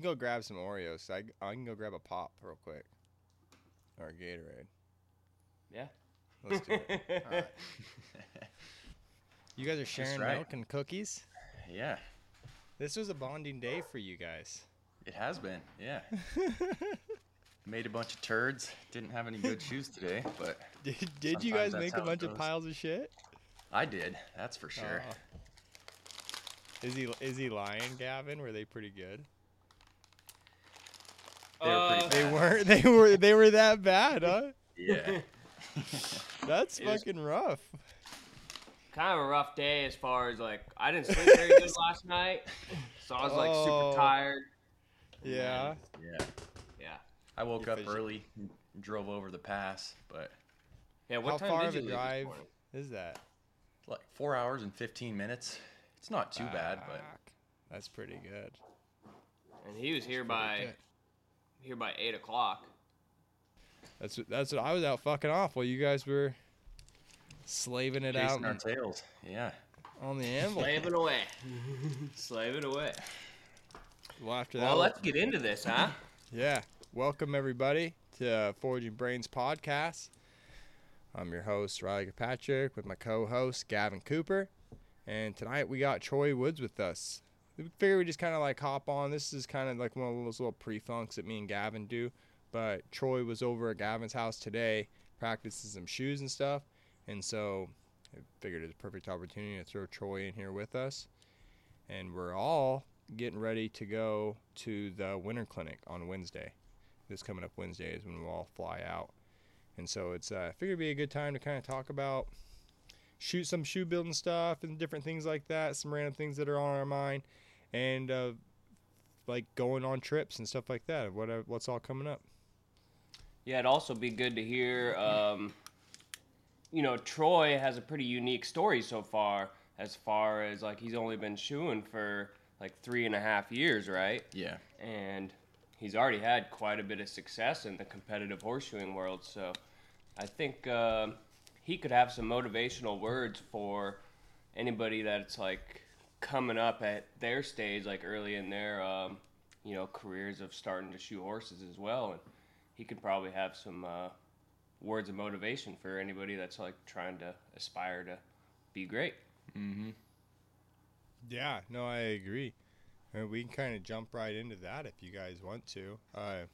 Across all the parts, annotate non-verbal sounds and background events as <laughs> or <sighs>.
You can go grab some Oreos. I, I can go grab a pop real quick. Or a Gatorade. Yeah. Let's do it. <laughs> All right. You guys are sharing right. milk and cookies. Yeah, This was a bonding day for you guys. it has been. Yeah. <laughs> Made a bunch of turds. Didn't have any good <laughs> shoes today, but Did, did you guys make a bunch of piles of shit? I did. That's for sure. Oh. Is he is he lying, Gavin? Were they pretty good? They were pretty Uh, They bad. weren't. <laughs> They were. They were that bad, huh? Yeah. <laughs> That's It was- fucking rough. kind of a rough day as far as like I didn't sleep very good <laughs> last night, so I was like Oh. super tired. Yeah. Yeah. Yeah. I woke You up fidget- early, and drove over the pass, but Yeah. What How time far did of you leave drive is that? like four hours and 15 minutes. It's not too bad, but that's pretty good. And he was here by good. Here by eight o'clock. That's what- that's what I was out fucking off while you guys were slaving it out chasing our tails. Yeah. on the envelope. Slaving away. Slaving away. Well, after that, Well, let's get into this, huh? Yeah. Welcome, everybody, to uh, Forging Brains podcast. I'm your host, Riley Kirkpatrick, with my co host, Gavin Cooper. And tonight we got Troy Woods with us. We figured we just kind of like hop on. This is kind of like one of those little pre funks that me and Gavin do. But Troy was over at Gavin's house today, practicing some shoes and stuff. And so I figured it was a perfect opportunity to throw Troy in here with us. And we're all getting ready to go to the winter clinic on Wednesday. This coming up Wednesday is when we'll all fly out. And so it's uh, I figured it'd be a good time to kind of talk about shoot some shoe building stuff and different things like that, some random things that are on our mind, and uh, like going on trips and stuff like that. What uh, what's all coming up? Yeah, it'd also be good to hear. Um, you know, Troy has a pretty unique story so far, as far as like he's only been shoeing for like three and a half years, right? Yeah. And he's already had quite a bit of success in the competitive horseshoeing world. So I think um he could have some motivational words for anybody that's like coming up at their stage, like early in their um, you know careers of starting to shoe horses as well. And he could probably have some uh, words of motivation for anybody that's like trying to aspire to be great. Mm-hmm. Yeah, no, I agree. Uh, we can kind of jump right into that if you guys want to. Uh,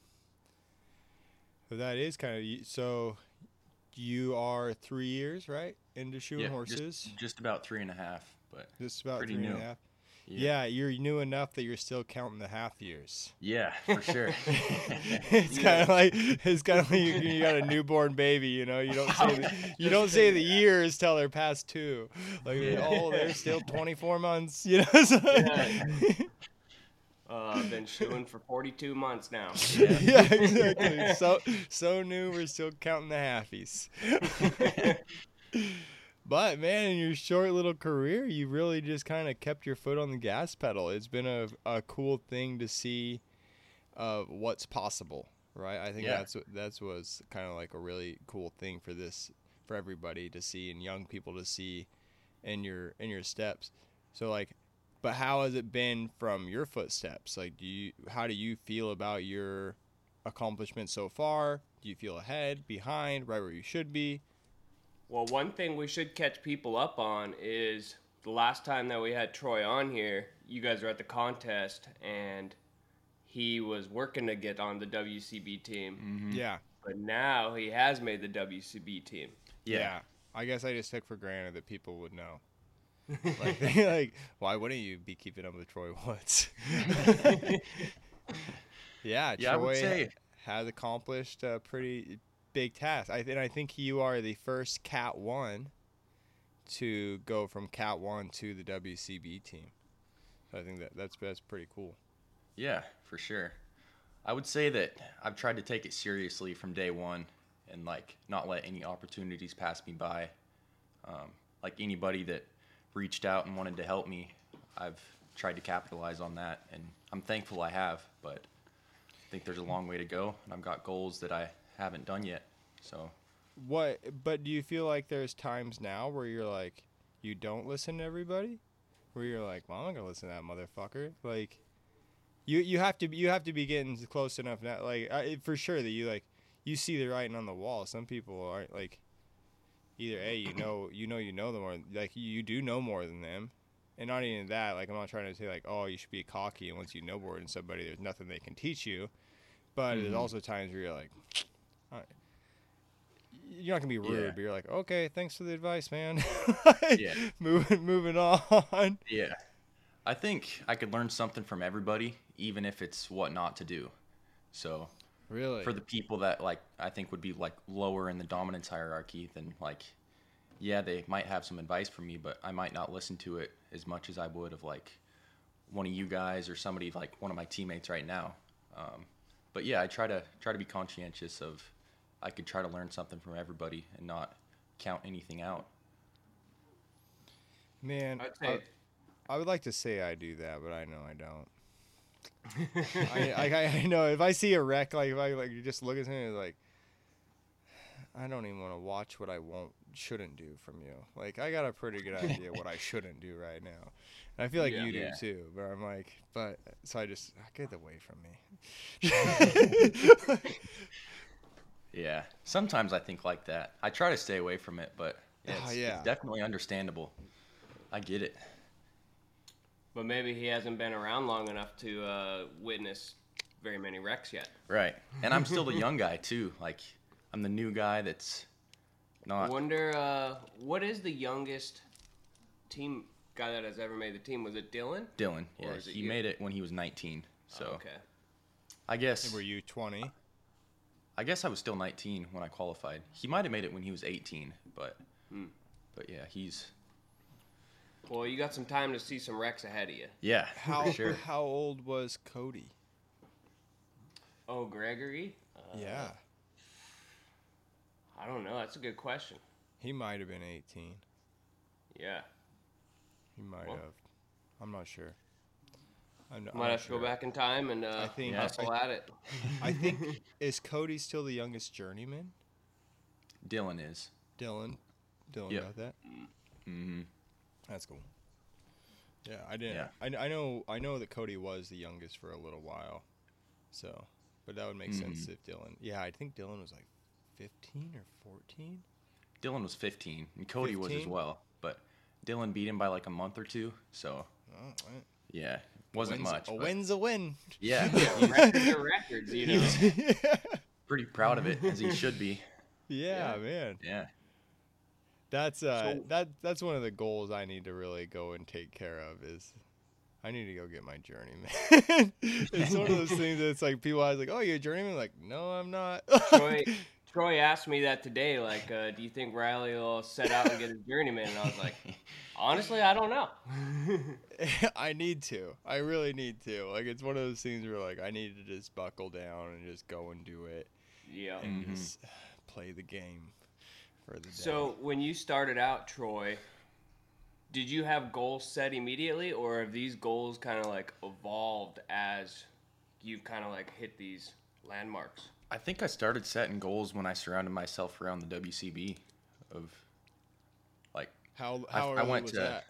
so that is kind of so. You are three years, right, into shoeing yeah horses. Just, just about three and a half, but Just about pretty three and a new. half. Yeah. you're new enough that you're still counting the half years. Yeah, for sure. <laughs> <laughs> it's kind of like it's kind of like you, you got a newborn baby. You know, you don't say the, <laughs> you don't say the years till they're past two. Like Yeah. oh, they're still 24 months. You know. so- Yeah. Uh, I've been shoeing for 42 months now. yeah, exactly. So so new, we're still counting the halfies. But man, in your short little career, you really just kind of kept your foot on the gas pedal. It's been a a cool thing to see uh, what's possible, right? I think Yeah. that's what that's was kind of like a really cool thing for this for everybody to see and young people to see in your in your steps. So like but how has it been from your footsteps? Like, do you how do you feel about your accomplishments so far? Do you feel ahead, behind, right where you should be? Well, one thing we should catch people up on is the last time that we had Troy on here, you guys were at the contest and he was working to get on the WCB team. Mhm. Yeah, But now he has made the WCB team. yeah, I guess I just took for granted that people would know. <laughs> Like, <laughs> like why wouldn't you be keeping up with Troy Woods? <laughs> yeah, Yeah, Troy say has accomplished a pretty big task. I and I think you are the first Cat One to go from Cat One to the WCB team. So I think that that's that's pretty cool. Yeah, for sure. I would say that I've tried to take it seriously from day one and like not let any opportunities pass me by. Um, like anybody that reached out and wanted to help me, I've tried to capitalize on that, and I'm thankful I have. But I think there's a long way to go, and I've got goals that I haven't done yet. So What? But do you feel like there's times now where you're like, you don't listen to everybody, where you're like, well, I'm not gonna listen to that motherfucker. Like, you you have to you have to be getting close enough now, like it- for sure that you like you see the writing on the wall. Some people aren't like either a you know you know you know them or like you do know more than them, and not even that. Like I'm not trying to say like oh you should be cocky and once you know more than somebody, there's nothing they can teach you. But there's Mhm. also times where you're like. You're not gonna be rude, Yeah. but you're like, okay, thanks for the advice, man. Yeah. <laughs> moving, moving on. Yeah. I think I could learn something from everybody, even if it's what not to do. So Really? for the people that like I think would be like lower in the dominance hierarchy, than like yeah, they might have some advice for me, but I might not listen to it as much as I would of like one of you guys or somebody like one of my teammates right now. Um, but yeah, I try to try to be conscientious of I could try to learn something from everybody and not count anything out. Man, I'd say I, I would like to say I do that, but I know I don't. <laughs> I, I, I know if I see a wreck, like if I like you just look at something, it's like I don't even want to watch what I won't shouldn't do from you. Like I got a pretty good idea what I <laughs> shouldn't do right now. And I feel like Yeah. you do Yeah. too, but I'm like, but so I just get away from me. <laughs> Yeah. Sometimes I think like that. I try to stay away from it, but Oh, it's, yeah. it's definitely understandable. I get it. but maybe he hasn't been around long enough to uh, witness very many wrecks yet. Right. And I'm still the <laughs> young guy too. Like I'm the new guy that's I not wonder uh, what is the youngest team guy that has ever made the team? Was it Dylan? Dylan. Or Yeah, is it he you? made it when he was 19. So Oh, okay. I guess Were you 20? I guess I was still 19 when I qualified. He might have made it when he was 18, but Hmm. but yeah, he's Well, you got some time to see some wrecks ahead of you. yeah, How for sure. how old was Cody? Oh, Gregory? Uh, yeah, I don't know. That's a good question. he might have been 18. Yeah. He might Well. have. I'm not sure. I'm, not- I'm Might not have to go back in time and uh, I think- hustle at it. I think <laughs> is Cody still the youngest journeyman? Dylan is. Dylan, Dylan Yep. got that. hmm That's cool. Yeah, I didn't. Yeah. I, I know. I know that Cody was the youngest for a little while, so. But that would make sense Mhm. if Dylan. Yeah, I think Dylan was like 15 or 14. Dylan was 15 and Cody was as well, but Dylan beat him by like a month or two. So Oh, right. yeah, wasn't Win's- much. A but win's a win. Yeah, <laughs> records are records, you know. yeah, <laughs> pretty proud of it as he <laughs> should be. yeah, Yeah. man. Yeah. That's uh So- that that's one of the goals I need to really go and take care of is I need to go get my journeyman. it's one of those things that's like people always like, Oh, you're a journeyman? Like, no, I'm not. Troy, Troy asked me that today. Like, uh, do you think Riley will set out and get a journeyman? And I was like, honestly, I don't know. <laughs> I need to. I really need to. Like it's one of those things where like I need to just buckle down and just go and do it yeah. and Mhm. just <sighs> play the game for the day. So when you started out, Troy, did you have goals set immediately, or have these goals kind of like evolved as you've kind of like hit these landmarks? I think I started setting goals when I surrounded myself around the WCB of like how I- how I went was to- that?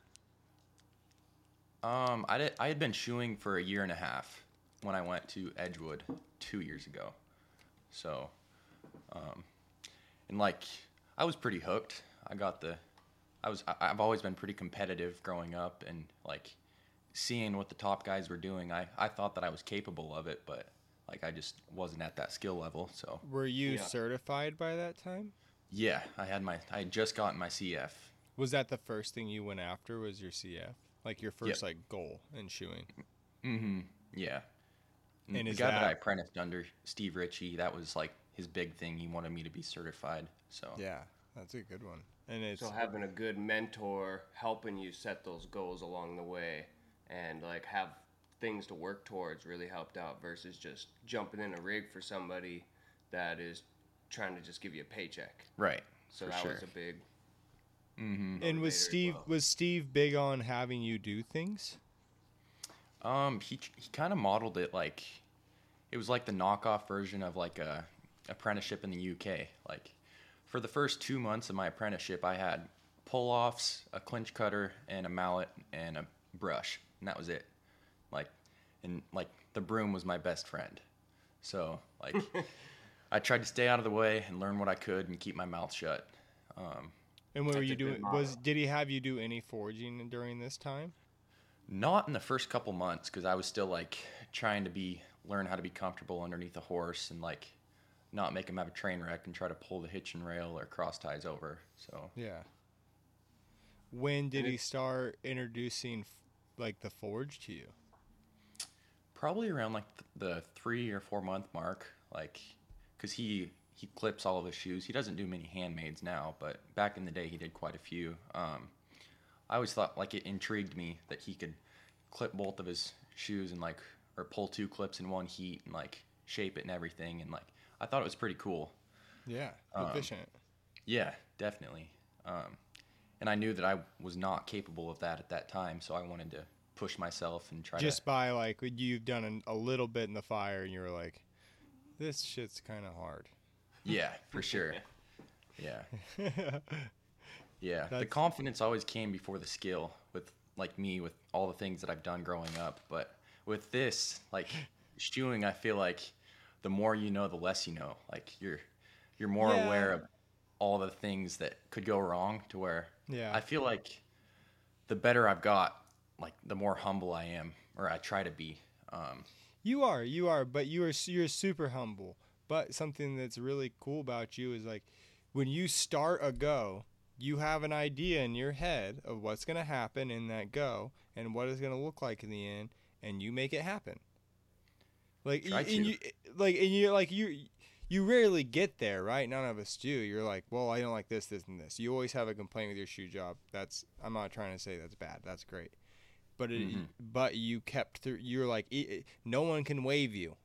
um I did, I had been shoeing for a year and a half when I went to Edgewood 2 years ago. So um and like I was pretty hooked. I got the I was I, I've always been pretty competitive growing up and like seeing what the top guys were doing, I I thought that I was capable of it, but like I just wasn't at that skill level. So Were you Yeah. certified by that time? yeah, I had my I had just gotten my CF. Was that the first thing you went after? Was your CF like your first like goal in shoeing? Mm-hmm. Yeah. And the is guy that, I apprenticed under, Steve Ritchie, that was like his big thing. He wanted me to be certified. So Yeah, that's a good one. And it's So having a good mentor helping you set those goals along the way, and like have things to work towards really helped out versus just jumping in a rig for somebody that is trying to just give you a paycheck. right. So for that sure. was a big. Mm-hmm. and was Steve well. was Steve big on having you do things? Um, he he kind of modeled it like it was like the knockoff version of like a apprenticeship in the UK. Like for the first two months of my apprenticeship, I had pull offs, a clinch cutter, and a mallet and a brush, and that was it. Like and like the broom was my best friend. So like, <laughs> I tried to stay out of the way and learn what I could and keep my mouth shut. Um, And what were you doing? Was did he have you do any forging during this time? Not in the first couple months because I was still like trying to be learn how to be comfortable underneath a horse and like not make him have a train wreck and try to pull the hitch and rail or cross ties over. So Yeah. When did he start introducing like the forge to you? probably around like the three or four month mark, like because he he clips all of his shoes. He doesn't do many handmades now, but back in the day he did quite a few. Um, I always thought like it intrigued me that he could clip both of his shoes and like or pull two clips in one heat and like shape it and everything and like I thought it was pretty cool. Yeah, Um, efficient. Yeah, definitely. Um, and I knew that I was not capable of that at that time, so I wanted to push myself and try Just to. by like you've done an, a little bit in the fire, and you were like, "This shit's kind of hard." Yeah, for sure. Yeah. <laughs> Yeah. The confidence always came before the skill with like me with all the things that I've done growing up. But with this, like <laughs> shoeing, I feel like the more you know, the less you know. Like you're you're more aware of all the things that could go wrong to where Yeah. I feel like the better I've got, like the more humble I am, or I try to be. Um, You are, you are, but you are you're super humble. But something that's really cool about you is like when you start a go, you have an idea in your head of what's going to happen in that go and what it's going to look like in the end and you make it happen. Like Try and to. you like and you like you you rarely get there, right? None of us do. You're like, "Well, I don't like this, this and this." You always have a complaint with your shoe job. That's I'm not trying to say that's bad. That's great. But it, Mhm. but you kept through. You're like, "E- e- no one can wave you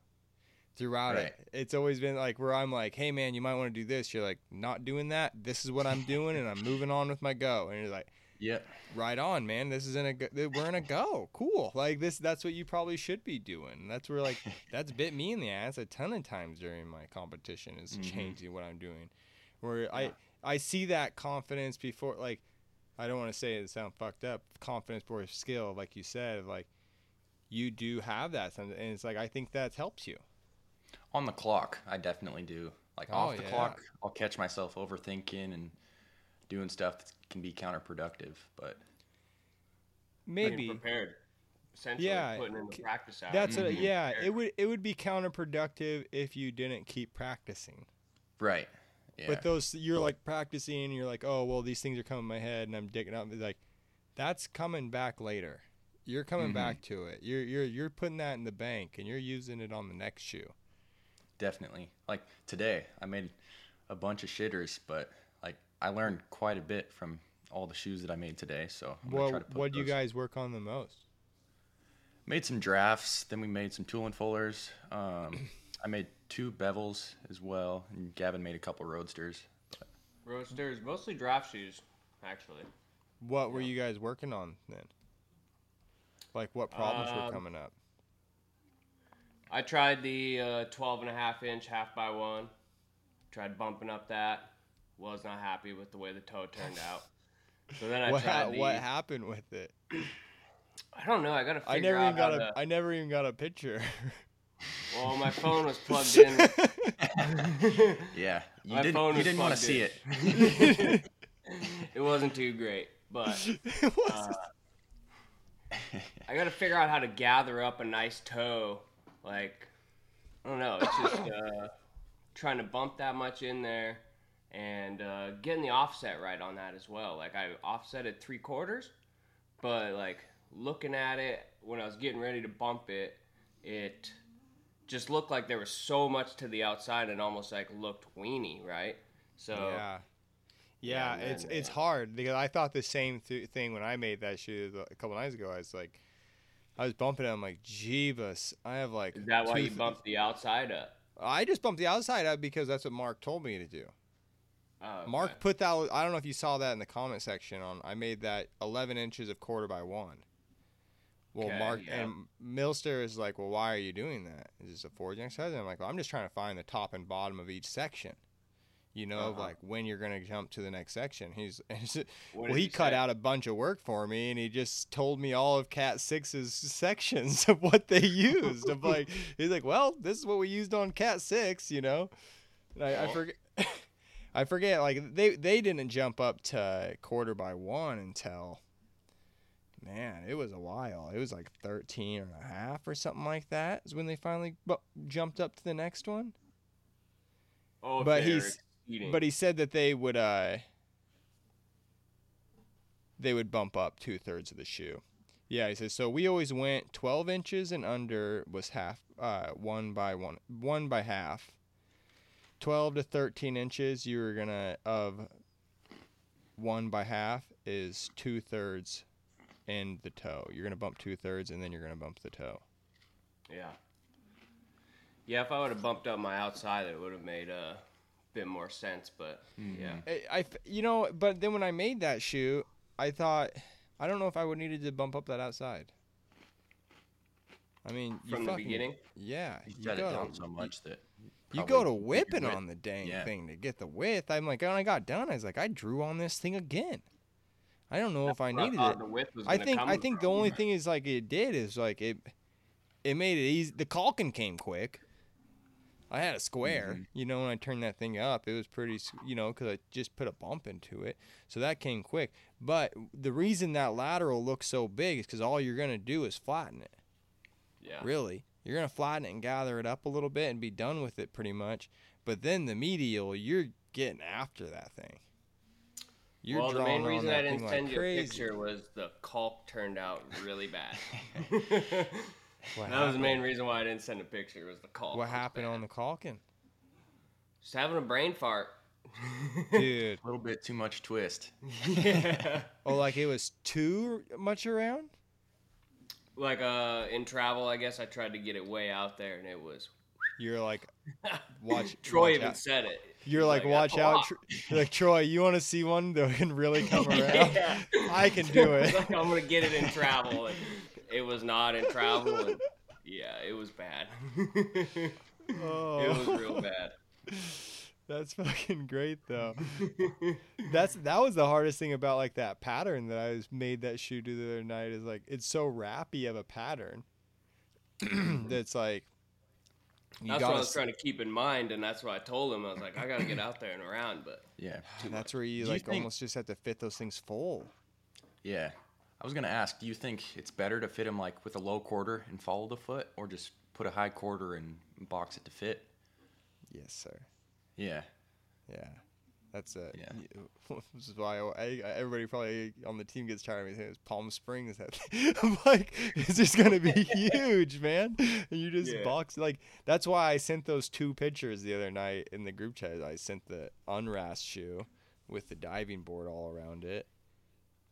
throughout Right. it. It's always been like where I'm like, hey man, you might want to do this. You're like, not doing that. This is what I'm <laughs> doing, and I'm moving on with my go. And you're like, yeah, right on, man. This is in a go- we're in a go. Cool. Like this. That's what you probably should be doing. That's where like <laughs> that's bit me in the ass a ton of times during my competition is Mhm. changing what I'm doing. Where Yeah. I I see that confidence before like I don't want to say it sound fucked up. Confidence before skill, like you said, like you do have that, and it's like I think that helps you. On the clock, I definitely do. Like Oh, off the yeah. clock, I'll catch myself overthinking and doing stuff that can be counterproductive. But Being Maybe prepared. Essentially, Yeah, putting in the practice out. that's a, Mhm. yeah. It would it would be counterproductive if you didn't keep practicing. right, yeah, But those you're like practicing, and you're like, oh well, these things are coming in my head, and I'm digging up. Like that's coming back later. You're coming Mhm. back to it. You're you're you're putting that in the bank, and you're using it on the next shoe. Definitely. Like today, I made a bunch of shitters, but like I learned quite a bit from all the shoes that I made today. So I'm gonna try to What put what do you guys work on the most? Made some drafts, then we made some tool and fullers. Um, I made two bevels as well, and Gavin made a couple roadsters. Roadsters, mostly draft shoes, actually. What were Yeah. you guys working on then? Like what problems were Um, coming up? I tried the uh, 12 and a half inch half by one. Tried bumping up that. Was not happy with the way the toe turned out. So then I What tried the. what happened with it? <clears throat> I don't know. I gotta I figure never even got how a to. I never even got a picture. Well, my phone was <laughs> plugged in. <laughs> Yeah, you My didn't phone you was didn't want to see it. <laughs> it wasn't too great, but uh, I gotta figure out how to gather up a nice toe. Like, I don't know. It's just uh, <coughs> trying to bump that much in there and uh, getting the offset right on that as well. Like, I offset it three quarters, but like looking at it when I was getting ready to bump it, it just looked like there was so much to the outside and almost like looked weeny, right? So Yeah. Yeah, Yeah, it's man, it's uh, hard because I thought the same th- thing when I made that shoe a couple nights ago. I was like, I was bumping it. I'm like, Jeebus, I have like. is that why you bumped the outside up? I just bumped the outside up because that's what Mark told me to do. Oh, Mark put that. I don't know if you saw that in the comment section. On I made that 11 inches of quarter by one. Well, Okay, Mark yeah. and Milster is like, well, why are you doing that? Is this a forging exercise? And I'm like, well, I'm just trying to find the top and bottom of each section. You know, Uh-huh. like when you're gonna jump to the next section. He's, <laughs> well, he he cut out a bunch of work for me, and he just told me all of Cat Six's <laughs> sections of what they <laughs> used. I'm like, he's like, well, this is what we used on Cat Six, you know. And I, I forget. I forget, like they they didn't jump up to quarter by one until man, it was a while. It was like 13 and a half or something like that is when they finally bu- jumped up to the next one. Oh, But he's- But he said that they would uh they would bump up two thirds of the shoe. Yeah, he says so. We always went 12 inches and under was half, uh, one by one, one by half. 12 to 13 inches, you were gonna of one by half is two thirds in the toe. You're gonna bump two thirds and then you're gonna bump the toe. Yeah. Yeah, if I would have bumped up my outside, it would have made a bit more sense. But hmm. yeah, I you know, but then when I made that shoe, I thought, I don't know if I would needed to bump up that outside. I mean, you from the fucking- beginning. yeah, You you shut it down so much that you go to whipping on the dang Yeah. thing to get the width. I'm like, when I got done, I was like, I drew on this thing again. I don't know if I needed thought it. The width was I think come I think the only thing is like it did is like it it made it easy. The caulking came quick. I had a square, Mm-hmm. you know, when I turned that thing up, it was pretty, you know, because I just put a bump into it, so that came quick. But the reason that lateral looks so big is because all you're gonna do is flatten it. Yeah. Really, you're gonna flatten it and gather it up a little bit and be done with it pretty much. But then the medial, you're getting after that thing. You're well, the main reason I didn't send like you a picture was the caulk turned out really bad. <laughs> <laughs> What that was the main reason why I didn't send a picture. Was the call? What happened bad. on the caulking, Just having a brain fart. <laughs> dude? a little bit too much twist. <laughs> yeah. Oh, like it was too much around? Like uh, in travel, I guess I tried to get it way out there, and it was. You're like, <laughs> watch. Troy watch even out. said it. You're He's like, watch out. Tr- You're like, Troy, you want to see one that can really come around? Yeah. I can do it. like, I'm gonna get it in travel, and it was not in travel. And <laughs> yeah, it was bad. Oh. it Oh, was real bad. that's fucking great though. <laughs> That's that was the hardest thing about like that pattern that I was made that shoe do the other night is like it's so wrappy of a pattern. <clears throat> that's like you That's what I was s- trying to keep in mind, and that's what I told him. I was like, I gotta get out there and around, but Yeah. That's much. where you Do you like think- almost just have to fit those things full. Yeah. I was gonna ask, do you think it's better to fit him like with a low quarter and follow the foot, or just put a high quarter and box it to fit? Yes, sir. Yeah. Yeah, that's it. Yeah. <laughs> This is why I, I- everybody probably on the team gets tired of me saying it's Palm Springs. That <laughs> I'm like, it's just gonna be <laughs> huge, man. And you just Yeah. box like that's why I sent those two pictures the other night in the group chat. I sent the unrast shoe with the diving board all around it,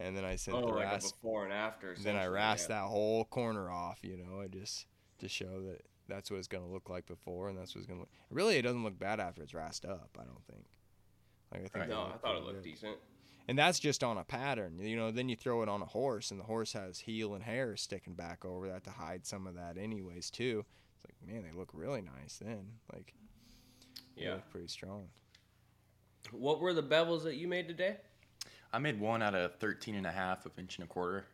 and then I sent oh, the like a rast. before and after. Then I rast yeah. that whole corner off. You know, I just to show that that's what it's gonna look like before, and that's what it's gonna look. Really, it doesn't look bad after it's rast up. I don't think. Like I think. Right. No, I thought it looked good. decent. And that's just on a pattern. You know, then you throw it on a horse, and the horse has heel and hair sticking back over that to hide some of that, anyways. Too. It's like, man, they look really nice then. Like, they Yeah. look pretty strong. What were the bevels that you made today? I made one out of 13 and a half of inch and a quarter.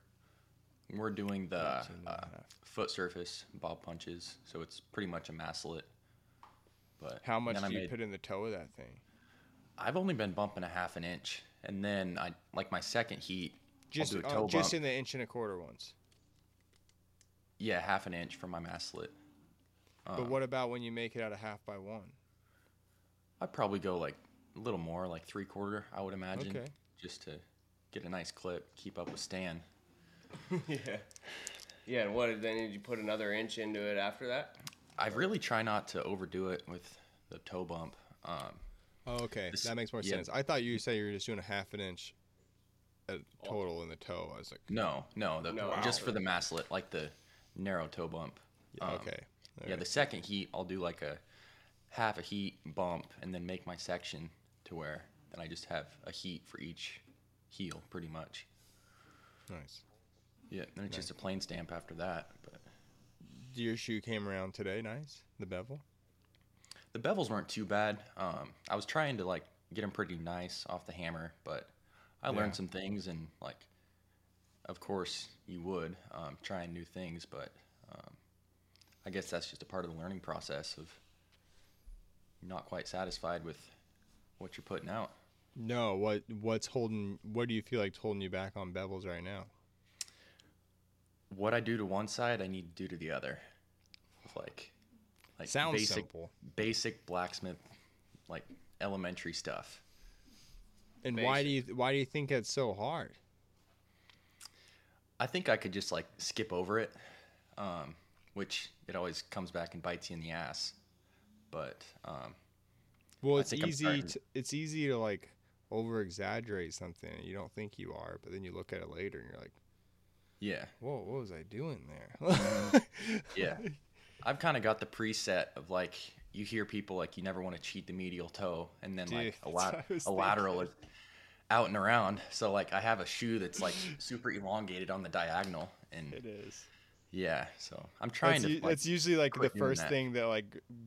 We're doing the 13 and a uh, foot surface bob punches, so it's pretty much a masslet. But How much do you made- put in the toe of that thing? I've only been bumping a half an inch, and then I like my second heat. Just, I'll do a uh, toe just bump. in the inch and a quarter ones. Yeah, half an inch for my masslet. Uh, But what about when you make it out of half by one? I'd probably go like a little more, like three quarter. I would imagine, Okay. Just to get a nice clip, keep up with Stan. <laughs> yeah. Yeah, and what then did you put another inch into it after that? I really try not to overdo it with the toe bump. Um, Oh, okay, This- that makes more yeah. sense. I thought you said you were just doing a half an inch total in the toe. I was like, no, no, the, No, just wow. for the masslet, like the narrow toe bump. yeah, Um, okay. Yeah, Alright. the second heat, I'll do like a half a heat bump and then make my section to where then I just have a heat for each heel, pretty much. nice. Yeah, then it's just a plain stamp after that. But Your shoe came around today. Nice. The bevel. the bevels weren't too bad. Um, I was trying to like get them pretty nice off the hammer. But I Yeah. learned some things, and like, of course, you would um, trying new things, but um, I guess that's just a part of the learning process of not quite satisfied with what you're putting out. No, what what's holding? What do you feel like holding you back on bevels right now? What I do to one side, I need to do to the other. Like, like Sounds basic, simple. basic blacksmith, like elementary stuff. And why do you why do you think it's so hard? I think I could just like skip over it, um, which it always comes back and bites you in the ass. But um, Well, it's easy. To, it's easy to like over exaggerate something and you don't think you are, but then you look at it later and you're like, yeah, "Whoa, what was I doing there?" Mm-hmm. <laughs> yeah, I've kind of got the preset of like you hear people like you never want to cheat the medial toe, and then Dude, like a, that's lat- what I was a lateral is out and around. So like I have a shoe that's like super elongated on the diagonal, and it is. Yeah, so I'm trying That's, to. like, that's usually like the first that. thing that like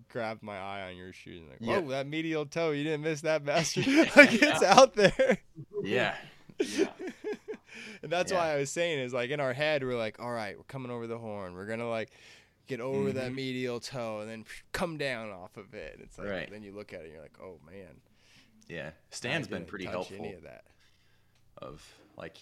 grabbed my eye on your shoe. And like, Yeah. whoa, that medial toe, you didn't miss that <laughs> bastard. like it's out there. yeah, yeah, <laughs> and that's Yeah. why I was saying is like in our head we're like, all right, we're coming over the horn. We're gonna like get over that Mhm. medial toe and then come down off of it. And it's like Right. then you look at it and you're like, oh man. yeah. Stan's been pretty helpful. Any of that. of like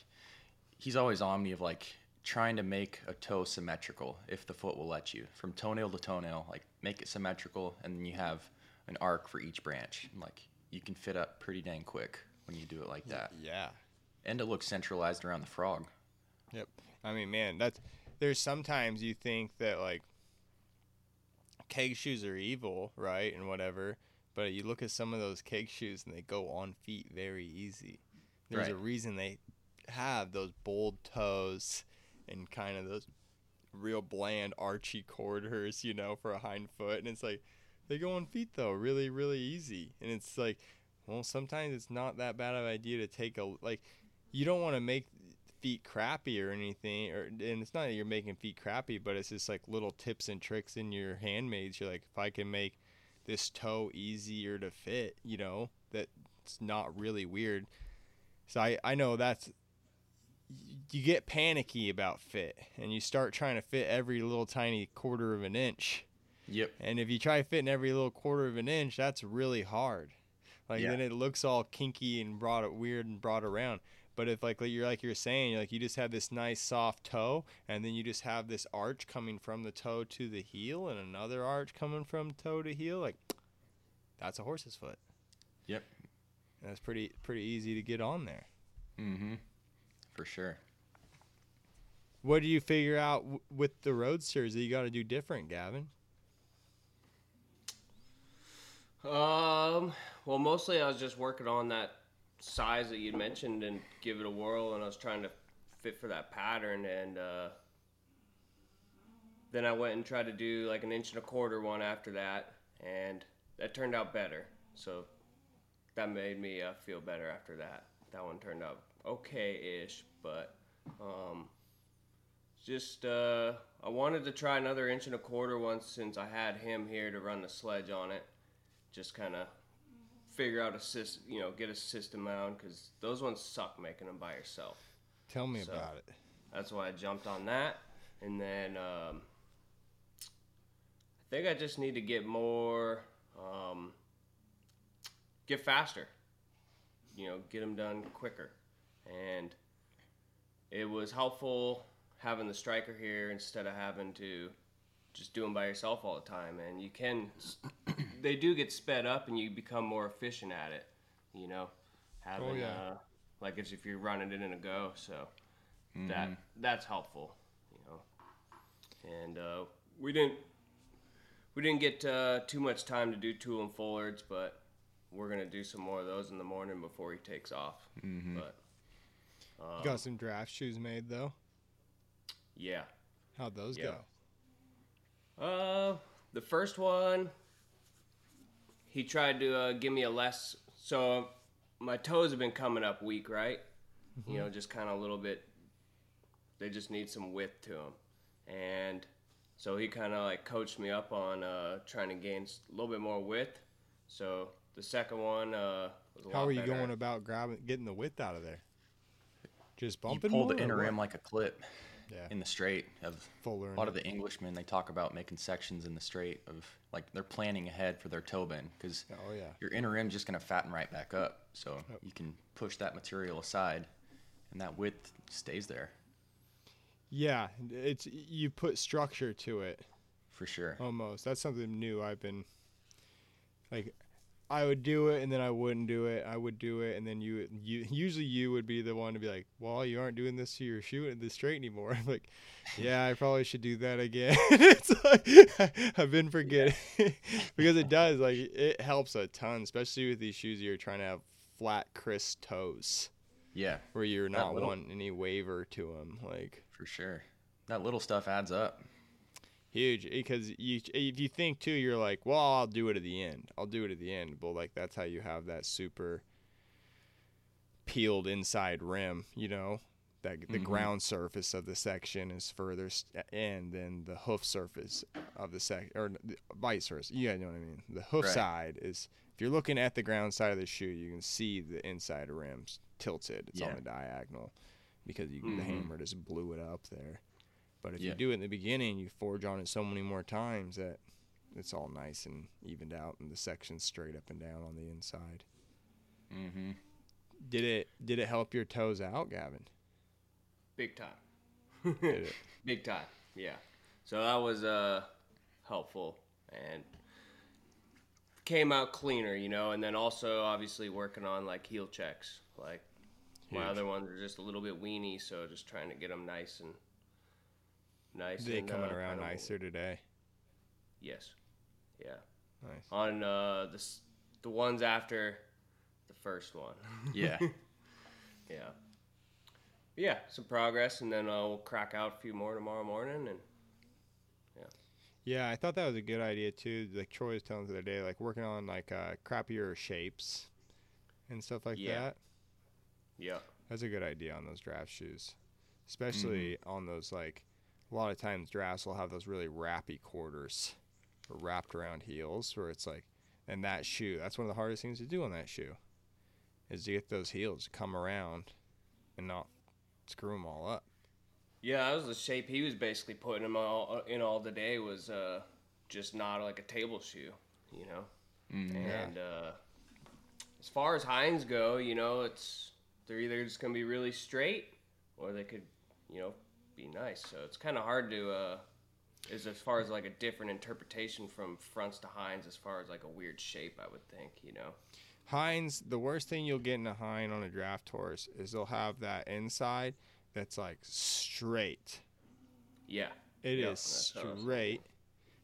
he's always on me of like trying to make a toe symmetrical if the foot will let you from toenail to toenail like make it symmetrical and then you have an arc for each branch and, like you can fit up pretty dang quick when you do it like that Yeah. and it looks centralized around the frog Yep. I mean, man, that's there's sometimes you think that like keg shoes are evil, right, and whatever, but you look at some of those keg shoes and they go on feet very easy. There's a reason they have those bold toes and kind of those real bland archy quarters, you know, for a hind foot, and it's like they go on feet though, really, really easy, and it's like, well, sometimes it's not that bad of an idea to take a like, you don't want to make feet crappy or anything or and it's not that you're making feet crappy but it's just like little tips and tricks in your handmades. You're like if i can make this toe easier to fit you know that's not really weird. So i i know that's you get panicky about fit and you start trying to fit every little tiny quarter of an inch yep and if you try fitting every little quarter of an inch, that's really hard. Like Yeah. then it looks all kinky and brought weird and brought around. But if like you're like you're saying, you're like you just have this nice soft toe, and then you just have this arch coming from the toe to the heel, and another arch coming from toe to heel, like that's a horse's foot. yep And that's pretty pretty easy to get on there. mm-hmm for sure What do you figure out w- with the roadsters that you got to do different, Gavin? Um, well, mostly I was just working on that size that you mentioned and give it a whirl, and I was trying to fit for that pattern, and uh, then I went and tried to do like an inch and a quarter one after that, and that turned out better. So that made me uh, feel better after that. That one turned out okay-ish, but um, just uh, I wanted to try another inch and a quarter one since I had him here to run the sledge on it just kind of figure out a system, you know, get a system out because those ones suck making them by yourself. Tell me So- about it. That's why I jumped on that, and then um, I think I just need to get more, um, get faster. You know, get them done quicker, and it was helpful having the striker here instead of having to just do them by yourself all the time. And you can, <coughs> they do get sped up, and you become more efficient at it. You know, having yeah. uh, like as if you're running it in a go. So that that's helpful, you know. And uh, we didn't we didn't get uh, too much time to do tool and fullards, but we're gonna do some more of those in the morning before he takes off. But You got some draft shoes made though. Yeah, How'd those Yeah. go? Uh, the first one, he tried to uh, give me a less. So my toes have been coming up weak, right? You know, just kind of a little bit. They just need some width to them, and so he kind of like coached me up on uh, trying to gain a little bit more width. So the second one uh, was a How lot are you better. going about grabbing, getting the width out of there? Just You bumping pull more the inner rim like a clip yeah, in the straight of fuller. a lot of the Englishmen. They talk about making sections in the straight of like they're planning ahead for their toe bend because Oh yeah. your inner rim's just gonna fatten right back up, so you can push that material aside, and that width stays there Yeah, it's you put structure to it for sure. almost. That's something new I've been like I would do it and then I wouldn't do it. I would do it and then you you usually you would be the one to be like, "Well, you aren't doing this to your shoe at the straight anymore." I'm <laughs> like, "Yeah, I probably should do that again." <laughs> it's like <laughs> I've been forgetting because it does like it helps a ton, especially with these shoes you're trying to have flat crisp toes Yeah, where you're not little- wanting any waver to them like for sure. That little stuff adds up. Huge because you if you think too you're like well i'll do it at the end i'll do it at the end but like that's how you have that super peeled inside rim you know that the Mhm. ground surface of the section is further in than the hoof surface of the section, or the vice versa Yeah, you guys know what i mean the hoof Right. side is if you're looking at the ground side of the shoe you can see the inside rims tilted it's on Yeah. the diagonal because you, the Mhm. hammer just blew it up there but if you do it in the beginning, you forge on it so many more times that it's all nice and evened out, and the section's straight up and down on the inside. Mm-hmm. Did it? Did it help your toes out, Gavin? Big time. Did it? <laughs> Big time. Yeah. So that was uh helpful and came out cleaner, you know, and then also obviously working on like heel checks. Like my other ones are just a little bit weeny, so just trying to get them nice and nice. They and, coming uh, around nicer today. Yes. Yeah. Nice. On uh the the ones after the first one. <laughs> Yeah. <laughs> Yeah. Yeah, some progress, and then uh, we'll crack out a few more tomorrow morning, and Yeah, Yeah, I thought that was a good idea too. Like Troy was telling the other day, like working on like uh, crappier shapes and stuff like Yeah. that. yeah, That's a good idea on those draft shoes, especially on those like a lot of times drafts will have those really wrappy quarters or wrapped around heels where it's like, and that shoe that's one of the hardest things to do on that shoe is to get those heels to come around and not screw them all up. yeah. That was the shape he was basically putting them all uh, in all the day was uh, just not like a table shoe, you know. Mm, And uh, as far as hinds go, you know, it's they're either just gonna be really straight or they could, you know, be nice. So it's kind of hard to. Uh, is as far as like a different interpretation from fronts to hinds as far as like a weird shape, I would think, you know. hinds the worst thing you'll get in a hind on a draft horse is they'll have that inside that's like straight. Yeah. It is Yeah, that's what I straight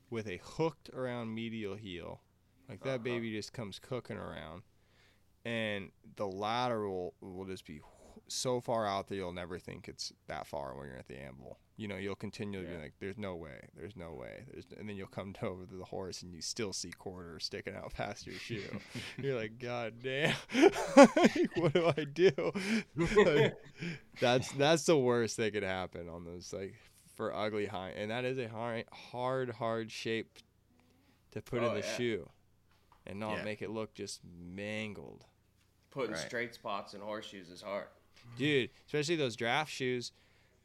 with a hooked around medial heel. Like that Uh-huh. baby just comes cooking around. And the lateral will just be so far out that you'll never think it's that far when you're at the anvil. You know, you'll continually Yeah. be like, "There's no way, there's no way," there's, and then you'll come <laughs> over to the horse and you still see quarter sticking out <laughs> past your shoe. <laughs> you're like, "God damn, what do I do?" Like, that's that's the worst that could happen on those like for ugly high, and that is a hard, hard, hard shape to put in Oh, the yeah. shoe, and not Yeah. make it look just mangled, Putting Right. straight spots in horseshoes is hard. Dude. Especially those draft shoes.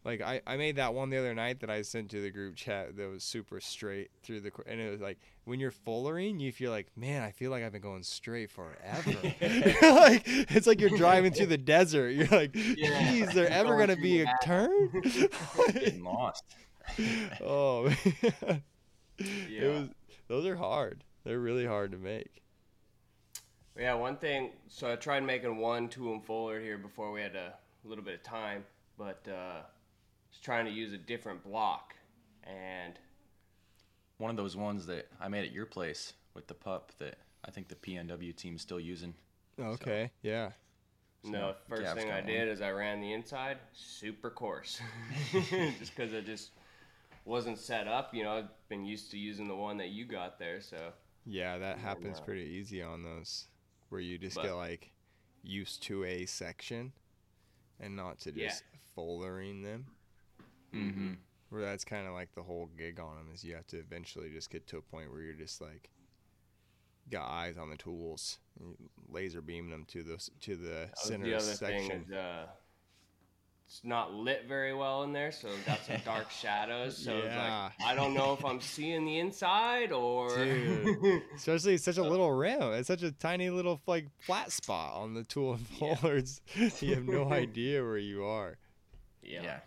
Like I, I made that one the other night that I sent to the group chat that was super straight through the, and it was like when you're fullering, you feel like, man, I feel like I've been going straight forever. <laughs> <laughs> like it's like you're driving through the desert. You're like, Yeah. geez, there ever Going gonna be a attic. turn? <laughs> Getting lost. oh man, Yeah. it was. Those are hard. They're really hard to make. Yeah, one thing. So I tried making one two and fuller here before we had a little bit of time, but uh, was trying to use a different block, and One of those ones that I made at your place with the pup that I think the PNW team's still using. Okay, yeah. No, the first Gav's thing I got did is I ran the inside super coarse, <laughs> <laughs> just because it just wasn't set up. You know, I've been used to using the one that you got there, so Yeah, that happens pretty easy on those, where you just But- get like used to a section, and not to Yeah. just foldering them. Mm-hmm. Where that's kind of like the whole gig on them is you have to eventually just get to a point where you're just like got eyes on the tools, and laser beaming them to the to the center the other section. thing is uh, it's not lit very well in there, so it's got some dark <laughs> shadows. So it's Yeah. like I don't know if I'm seeing the inside or. Dude. <laughs> Especially it's such a little rim. It's such a tiny little like flat spot on the tool and Yeah. <laughs> you have no idea where you are. yeah. Yeah.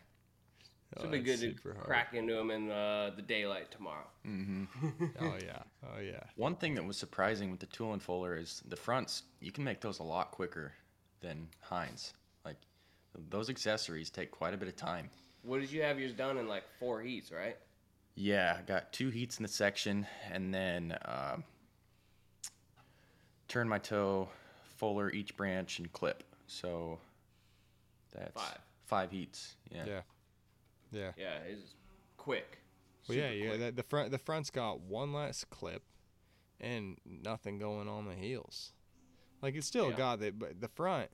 It'll Oh, be good to super hard. crack into them in uh, the daylight tomorrow. Mm-hmm. Oh yeah. Oh yeah. One thing that was surprising with the tool and fuller is the fronts. You can make those a lot quicker than hinds. Like those accessories take quite a bit of time. What did you have yours done in like four heats, right? Yeah, I got two heats in the section, and then um, turn my toe, fuller each branch, and clip. So that's Five. five heats. Yeah. Yeah. Yeah. Yeah, it's quick. Well, yeah, Super yeah. quick. The, the front the front's got one less clip, and nothing going on the heels. Like it's still Yeah. got the but the front.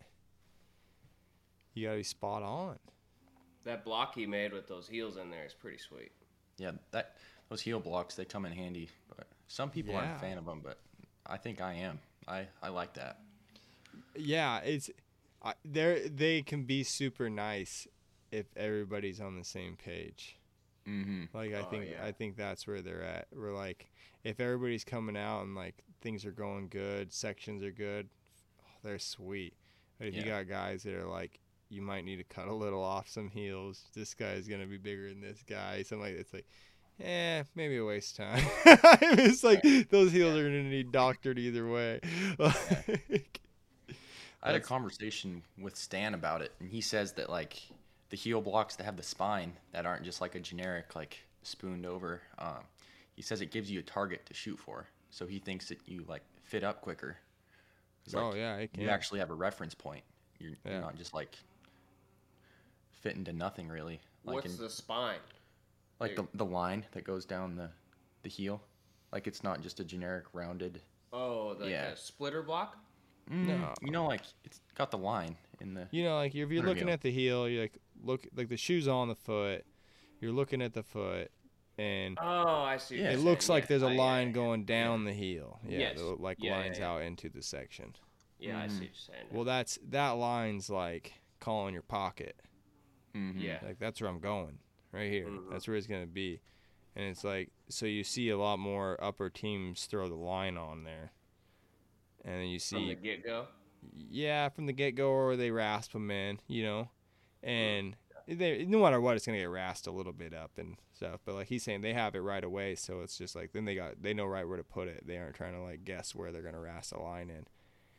You gotta be spot on. That block he made with those heels in there is pretty sweet. Yeah, that those heel blocks they come in handy. But some people aren't a fan of them, but I think I am. I I like that. Yeah, it's I, they they can be super nice if everybody's on the same page. Mm-hmm. Like I Oh, think yeah. I think that's where they're at. We're like if everybody's coming out and like things are going good, sections are good, oh, they're sweet. But if you got guys that are like you might need to cut a little off some heels. This guy is gonna be bigger than this guy. Something like it's like, eh, maybe a waste of time. <laughs> it's like those heels are gonna need doctored either way. <laughs> Like, I had a conversation with Stan about it, and he says that like the heel blocks that have the spine that aren't just like a generic like spooned over. Um, he says it gives you a target to shoot for, so he thinks that you like fit up quicker. oh like, yeah, you actually have a reference point. You're, Yeah. you're not just like fitting into nothing really. Like What's in, the spine? like the the line that goes down the the heel, like it's not just a generic rounded. Oh, the Yeah. splitter block? No. you know, like it's got the line in the. You know, like if you're There looking go. at the heel, you're like look like the shoe's on the foot. You're looking at the foot, and Oh, I see. Yeah. it looks saying. like Yeah. there's a yeah, line yeah, going down the heel. Yeah, Yes. the- like Yeah, yeah, lines yeah. out into the section. Yeah, I see Mhm. what you're saying. Well, that's that line's like calling your pocket. Mhm. yeah. Like that's where I'm going, right here. Mhm. That's where it's gonna be, and it's like so you see a lot more upper teams throw the line on there, and then you From the see get go. yeah from the get go or they rasp them in, you know, and they no matter what it's gonna get rasped a little bit up and stuff. But like he's saying they have it right away, so it's just like then they got they know right where to put it. They aren't trying to like guess where they're gonna rasp the line in.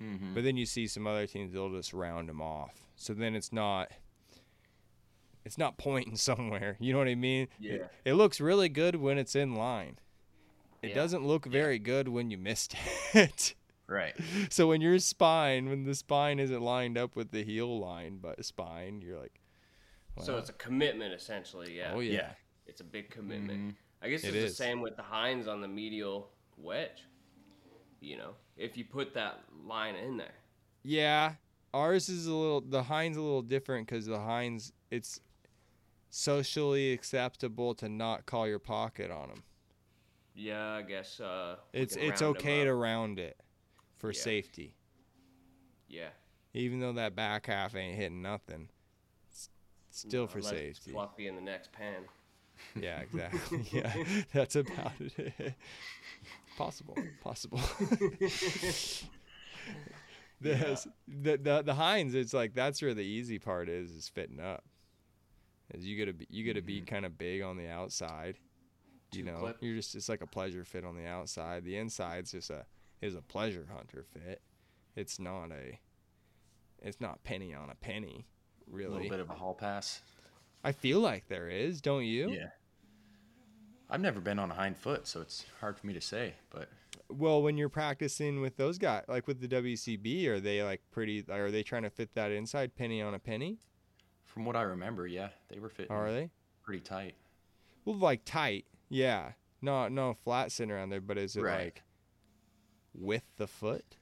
Mhm. But then you see some other teams they'll just round them off. So then it's not it's not pointing <laughs> somewhere. You know what I mean? It- Yeah. It, looks really good when it's in line. It Yeah. doesn't look very good when you missed <laughs> it. Right. so when your spine, when the spine isn't lined up with the heel line but spine, you're like So it's a commitment essentially. Yeah. Oh yeah. Yeah. It's a big commitment. Mhm. I guess It it's is. the same with the hinds on the medial wedge. You know, if you put that line in there. Yeah, ours is a little. The hinds a little different because the hinds it's socially acceptable to not call your pocket on them. Yeah, I guess. Uh, It's it's okay to round it for Yeah. safety, Yeah. even though that back half ain't hitting nothing. It's still for Unless it's safety. Fluffy in the next pan. Yeah, exactly. <laughs> yeah, <laughs> that's about it. possible, possible. <laughs> This, the, the the hinds, it's like that's where the easy part is is fitting up. Is you gotta be you gotta be mm-hmm. kind of big on the outside. You Two know, clip. you're just it's like a pleasure fit on the outside. The inside's just a is a pleasure hunter fit. It's not a it's not penny on a penny, really. A little bit of a hall pass. I feel like there is, don't you? Yeah. I've never been on a hind foot, so it's hard for me to say. But Well, when you're practicing with those guys, like with the WCB, are they like pretty? Are they trying to fit that inside penny on a penny? From what I remember, yeah, they were fitting Are they? pretty tight. Well, like tight, yeah. No, no flat center on there, but is it Right. like with the foot?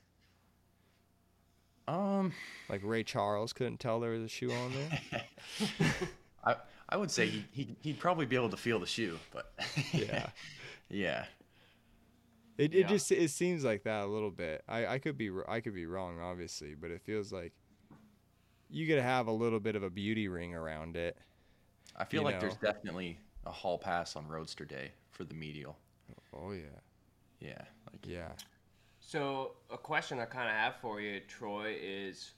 Um, Like Ray Charles couldn't tell there was a shoe on there. <laughs> I I would say he he he'd probably be able to feel the shoe, but <laughs> Yeah. yeah. It, it Yeah. just it seems like that a little bit. I, I could be I could be wrong obviously, but it feels like you gotta have a little bit of a beauty ring around it. I feel You like there's definitely a hall pass on Roadster Day for the medial. Oh yeah, Yeah, like yeah. So a question I kind of have for you, Troy, is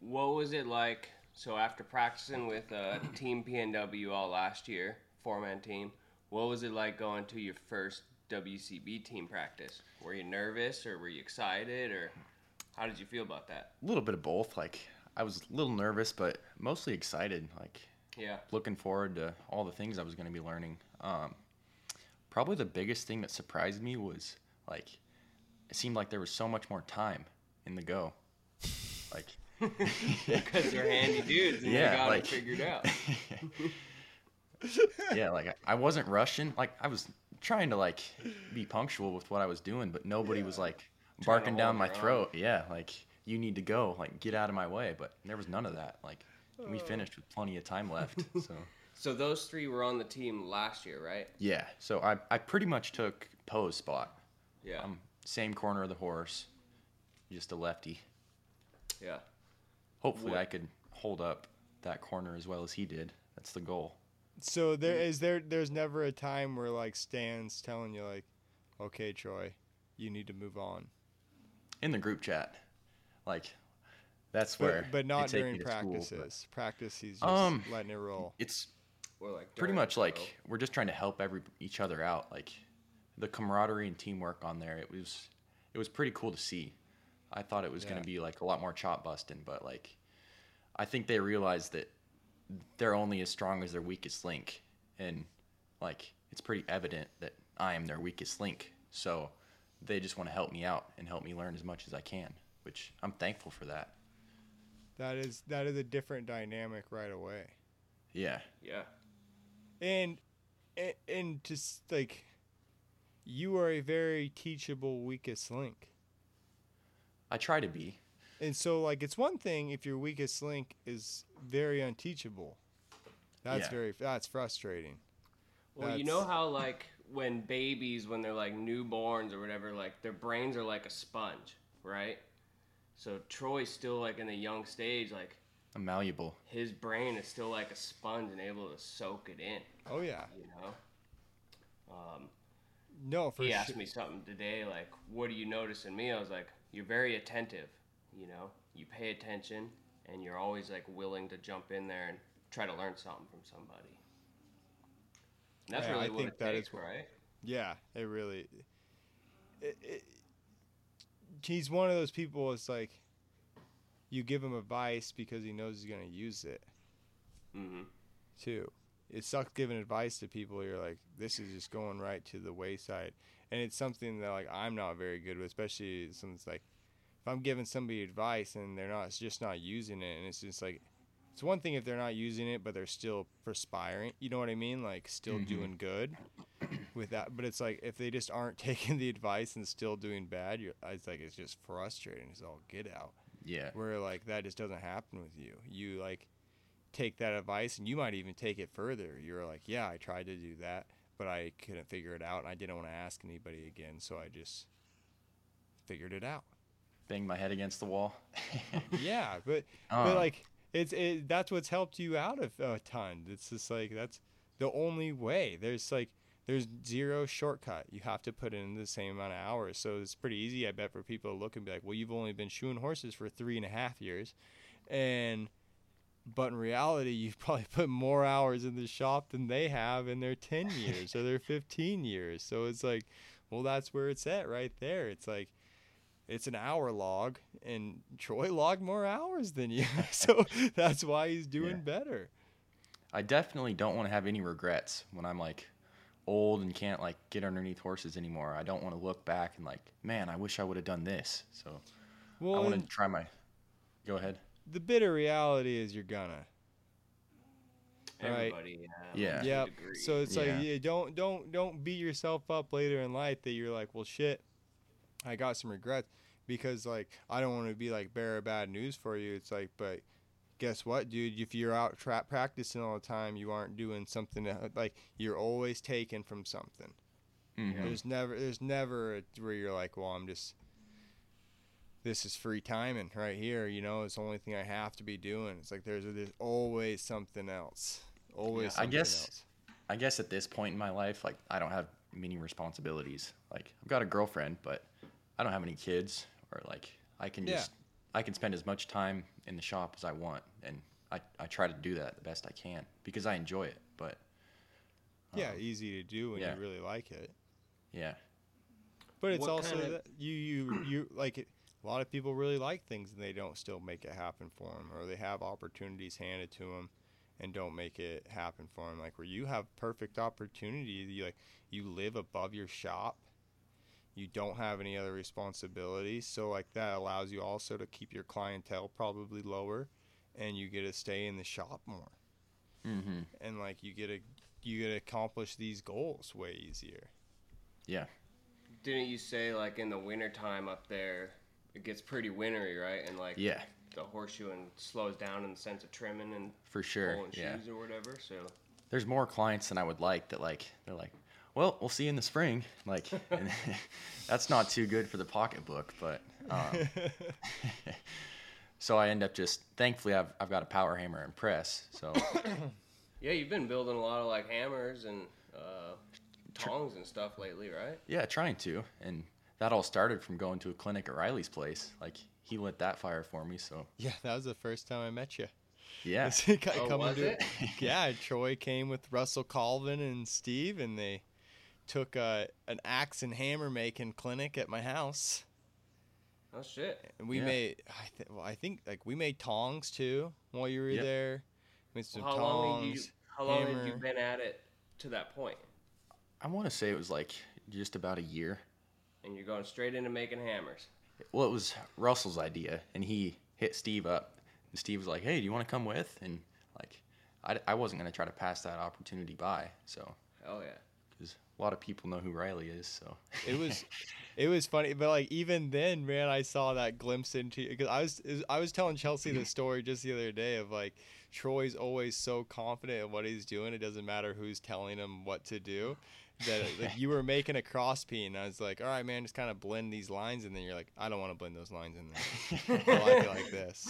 what was it like? So after practicing with uh, Team PNW all last year, four-man team, what was it like going to your first WCB team practice? Were you nervous or were you excited or how did you feel about that? a little bit of both. Like I was a little nervous, but mostly excited. Like Yeah. looking forward to all the things I was going to be learning. Um, probably the biggest thing that surprised me was like it seemed like there was so much more time in the go. Like <laughs> Because you're handy dudes and Yeah, they got like- it figured out. <laughs> yeah, like I wasn't rushing. Like I was trying to like be punctual with what I was doing, but nobody was like barking down my your own. throat. Yeah, like you need to go, like get out of my way. But there was none of that. Like we finished with plenty of time left. <laughs> So So those three were on the team last year, right? yeah, so I I pretty much took Poe's spot. Yeah. Um, same corner of the horse, just a lefty. yeah. Hopefully, What- I could hold up that corner as well as he did. That's the goal. So there is there there's never a time where like Stan's telling you like, okay, Troy, you need to move on. In the group chat, like that's But, where but they not take during me to school, but practices. Practice, he's just Um, letting it roll. It's Or like pretty much the like drill. we're just trying to help every each other out. Like the camaraderie and teamwork on there, it was it was pretty cool to see. I thought it was Yeah. gonna be like a lot more chop busting, but like I think they realized that they're only as strong as their weakest link, and like it's pretty evident that I am their weakest link. So they just want to help me out and help me learn as much as I can, which I'm thankful for that. That is that is a different dynamic right away. Yeah, Yeah. And and, and just like you are a very teachable weakest link. I try to be. And so like it's one thing if your weakest link is very unteachable. That's Yeah. very that's frustrating. Well, you know how like when babies, when they're like newborns or whatever, like their brains are like a sponge, right? So Troy's still like in the young stage, like I'm malleable. his brain is still like a sponge and able to soak it in, Oh yeah. you know. Um, No, for he sure. asked me something today, like, "What do you notice in me?" I was like, "You're very attentive, you know. You pay attention, and you're always like willing to jump in there and try to learn something from somebody." And that's Yeah, really I what think it that takes, is what- right? Yeah, it really. It, it, he's one of those people. It's like you give him advice because he knows he's gonna use it Mm-hmm. too. It sucks giving advice to people. You're like, this is just going right to the wayside, and it's something that like I'm not very good with, especially something like if I'm giving somebody advice and they're not it's just not using it, and it's just like. It's one thing if they're not using it, but they're still perspiring. You know what I mean? Like still Mhm. doing good with that. But it's like if they just aren't <laughs> taking the advice and still doing bad, you're, it's like it's just frustrating. It's all get out. Yeah. Where like that just doesn't happen with you. You like take that advice and you might even take it further. You're like, yeah, I tried to do that, but I couldn't figure it out, and I didn't want to ask anybody again, so I just figured it out. Bang my head against the wall. <laughs> yeah, but but uh. like it's it, that's what's helped you out of a ton. It's just like that's the only way. There's like there's zero shortcut. You have to put in the same amount of hours. So it's pretty easy, I bet, for people to look and be like, well, you've only been shoeing horses for three and a half years, and but in reality, you've <laughs> probably put more hours in the shop than they have in their 10 <laughs> years or their 15 years. So it's like, well, that's where it's at right there. It's like, it's an hour log, and Troy <laughs> logged more hours than you. so that's why he's doing Yeah. better. I definitely don't want to have any regrets when I'm like old and can't like get underneath horses anymore. I don't want to look back and like, man, I wish I would have done this. So I want to try my. Go ahead. the bitter reality is you're gonna. Right. Everybody, Yeah. to Yep. So it's Yeah. like yeah, don't don't don't beat yourself up later in life that you're like, well, shit, I got some regrets because like I don't want to be like bearer of bad news for you. It's like, but guess what, dude? If you're out trap practicing all the time, you aren't doing something that like you're always taken from something. Mhm. There's never there's never a, where you're like, well, I'm just this is free timing right here. You know, it's the only thing I have to be doing. It's like there's there's always something else. Always. I something guess- else. I guess at this point in my life, like I don't have many responsibilities. Like I've got a girlfriend, but I don't have any kids, or like I can Yeah. just I can spend as much time in the shop as I want, and I, I try to do that the best I can because I enjoy it. But Yeah, um, easy to do when yeah. you really like it. yeah, But it's What also kinda- that you you you like it. A lot of people really like things and they don't still make it happen for them, or they have opportunities handed to them and don't make it happen for them. Like where you have perfect opportunity, you like you live above your shop, you don't have any other responsibilities, so like that allows you also to keep your clientele probably lower, and you get to stay in the shop more, mm-hmm. and like you get to you get to accomplish these goals way easier. yeah, Didn't you say like in the wintertime up there, it gets pretty wintry, right? And like yeah, the horseshoeing slows down in the sense of trimming and for sure. pulling Yeah, shoes or whatever. So there's more clients than I would like that like they're like, well, we'll see you in the spring. Like, and <laughs> <laughs> that's not too good for the pocketbook, but. Um, <laughs> so I end up just thankfully I've I've got a power hammer and press. So <coughs> yeah, you've been building a lot of like hammers and uh, tongs and stuff lately, right? yeah, trying to, and that all started from going to a clinic at Riley's place. Like he lit that fire for me. So Yeah, that was the first time I met you. yeah, <laughs> Oh, Coming was to- it? <laughs> yeah, Troy came with Russell Colvin and Steve, and they took uh, an axe and hammer making clinic at my house. Oh shit. And we Yeah. made, I, th- well, I think, like we made tongs too while you were Yep. there. Made some Well, how long you tongs. how long have you been at it to that point? I want to say it was like just about a year. And you're going straight into making hammers. Well, it was Russell's idea, and he hit Steve up. And Steve was like, "Hey, do you want to come with?" And like, I, I wasn't gonna try to pass that opportunity by. So, Hell yeah. A lot of people know who Riley is. So, It was, it was funny, but like even then, man, I saw that glimpse into because I was I was telling Chelsea the story just the other day of like Troy's always so confident in what he's doing. It doesn't matter who's telling him what to do. That like you were making a cross peen, and I was like, all right, man, just kind of blend these lines, and then you're like, I don't want to blend those lines in there. I like it like this.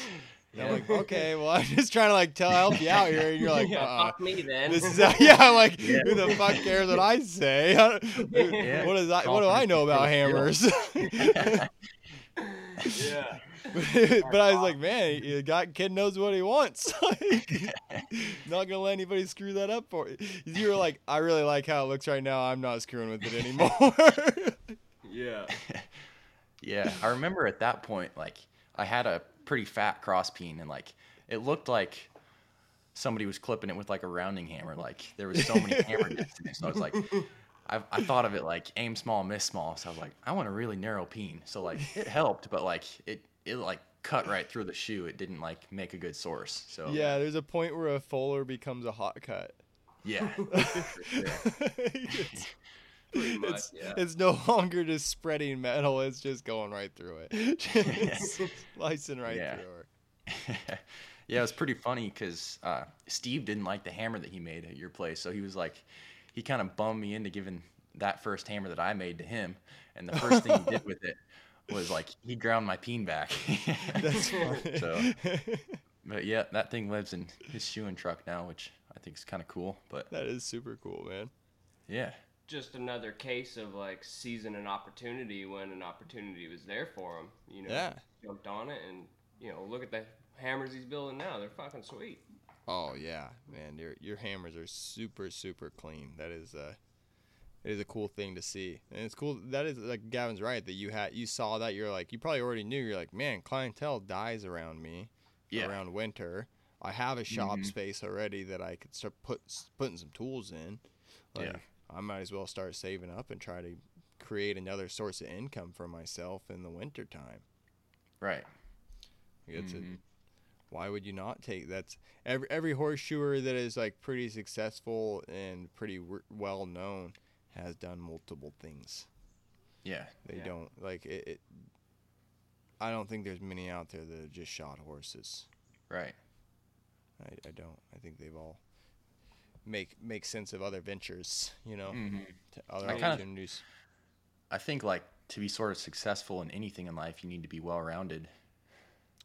And I'm like, okay, <laughs> well, I'm just trying to like tell help you out here, and you're like, <laughs> yeah, uh, fuck me then. this is <laughs> yeah. I'm like, Yeah. who the fuck cares what I say? Yeah. What is I? What do I know about hammers? yeah. but I was like, man, the guy kid knows what he wants. Not gonna let anybody screw that up for you. You were like, I really like how it looks right now. I'm not screwing with it anymore. Yeah. yeah, I remember at that point, like, I had a pretty fat cross peen, and like, it looked like somebody was clipping it with like a rounding hammer. Like, there was so many <laughs> hammer in it. So I was like, I, I thought of it like aim small, miss small. So I was like, I want a really narrow peen. So like, it <laughs> helped, but like, it it like cut right through the shoe. It didn't like make a good source. So yeah, there's a point where a fuller becomes a hot cut. yeah, <laughs> <laughs> much, it's, yeah. it's no <laughs> longer just spreading metal; it's just going right through it, Just <laughs> slicing right Yeah. through her. yeah, it was pretty funny because uh, Steve didn't like the hammer that he made at your place, so he was like, he kind of bummed me into giving that first hammer that I made to him, and the first thing he did with it was like he ground my peen back. That's funny. so, but yeah, that thing lives in his shoeing truck now, which I think is kind of cool. But that is super cool, man. yeah, Just another case of like seizing an opportunity when an opportunity was there for him. You know, Yeah. jumped on it and you know, look at the hammers he's building now. They're fucking sweet. Oh yeah, man, your your hammers are super super clean. That is uh it is a cool thing to see. And it's cool that is like Gavin's right that you had you saw that you're like you probably already knew you're like, man, clientele dies around me yeah, around winter. I have a shop Mhm. space already that I could start put putting some tools in. Like, Yeah. I might as well start saving up and try to create another source of income for myself in the winter time. right. It's a, Mhm. why would you not take that's every every horseshoer that is like pretty successful and pretty w- well known has done multiple things. Yeah, They Yeah. don't like it, it. I don't think there's many out there that have just shot horses. right. I, I don't. I think they've all make make sense of other ventures. You know, Mhm. to other I kinda- opportunities. I think like to be sort of successful in anything in life, you need to be well rounded.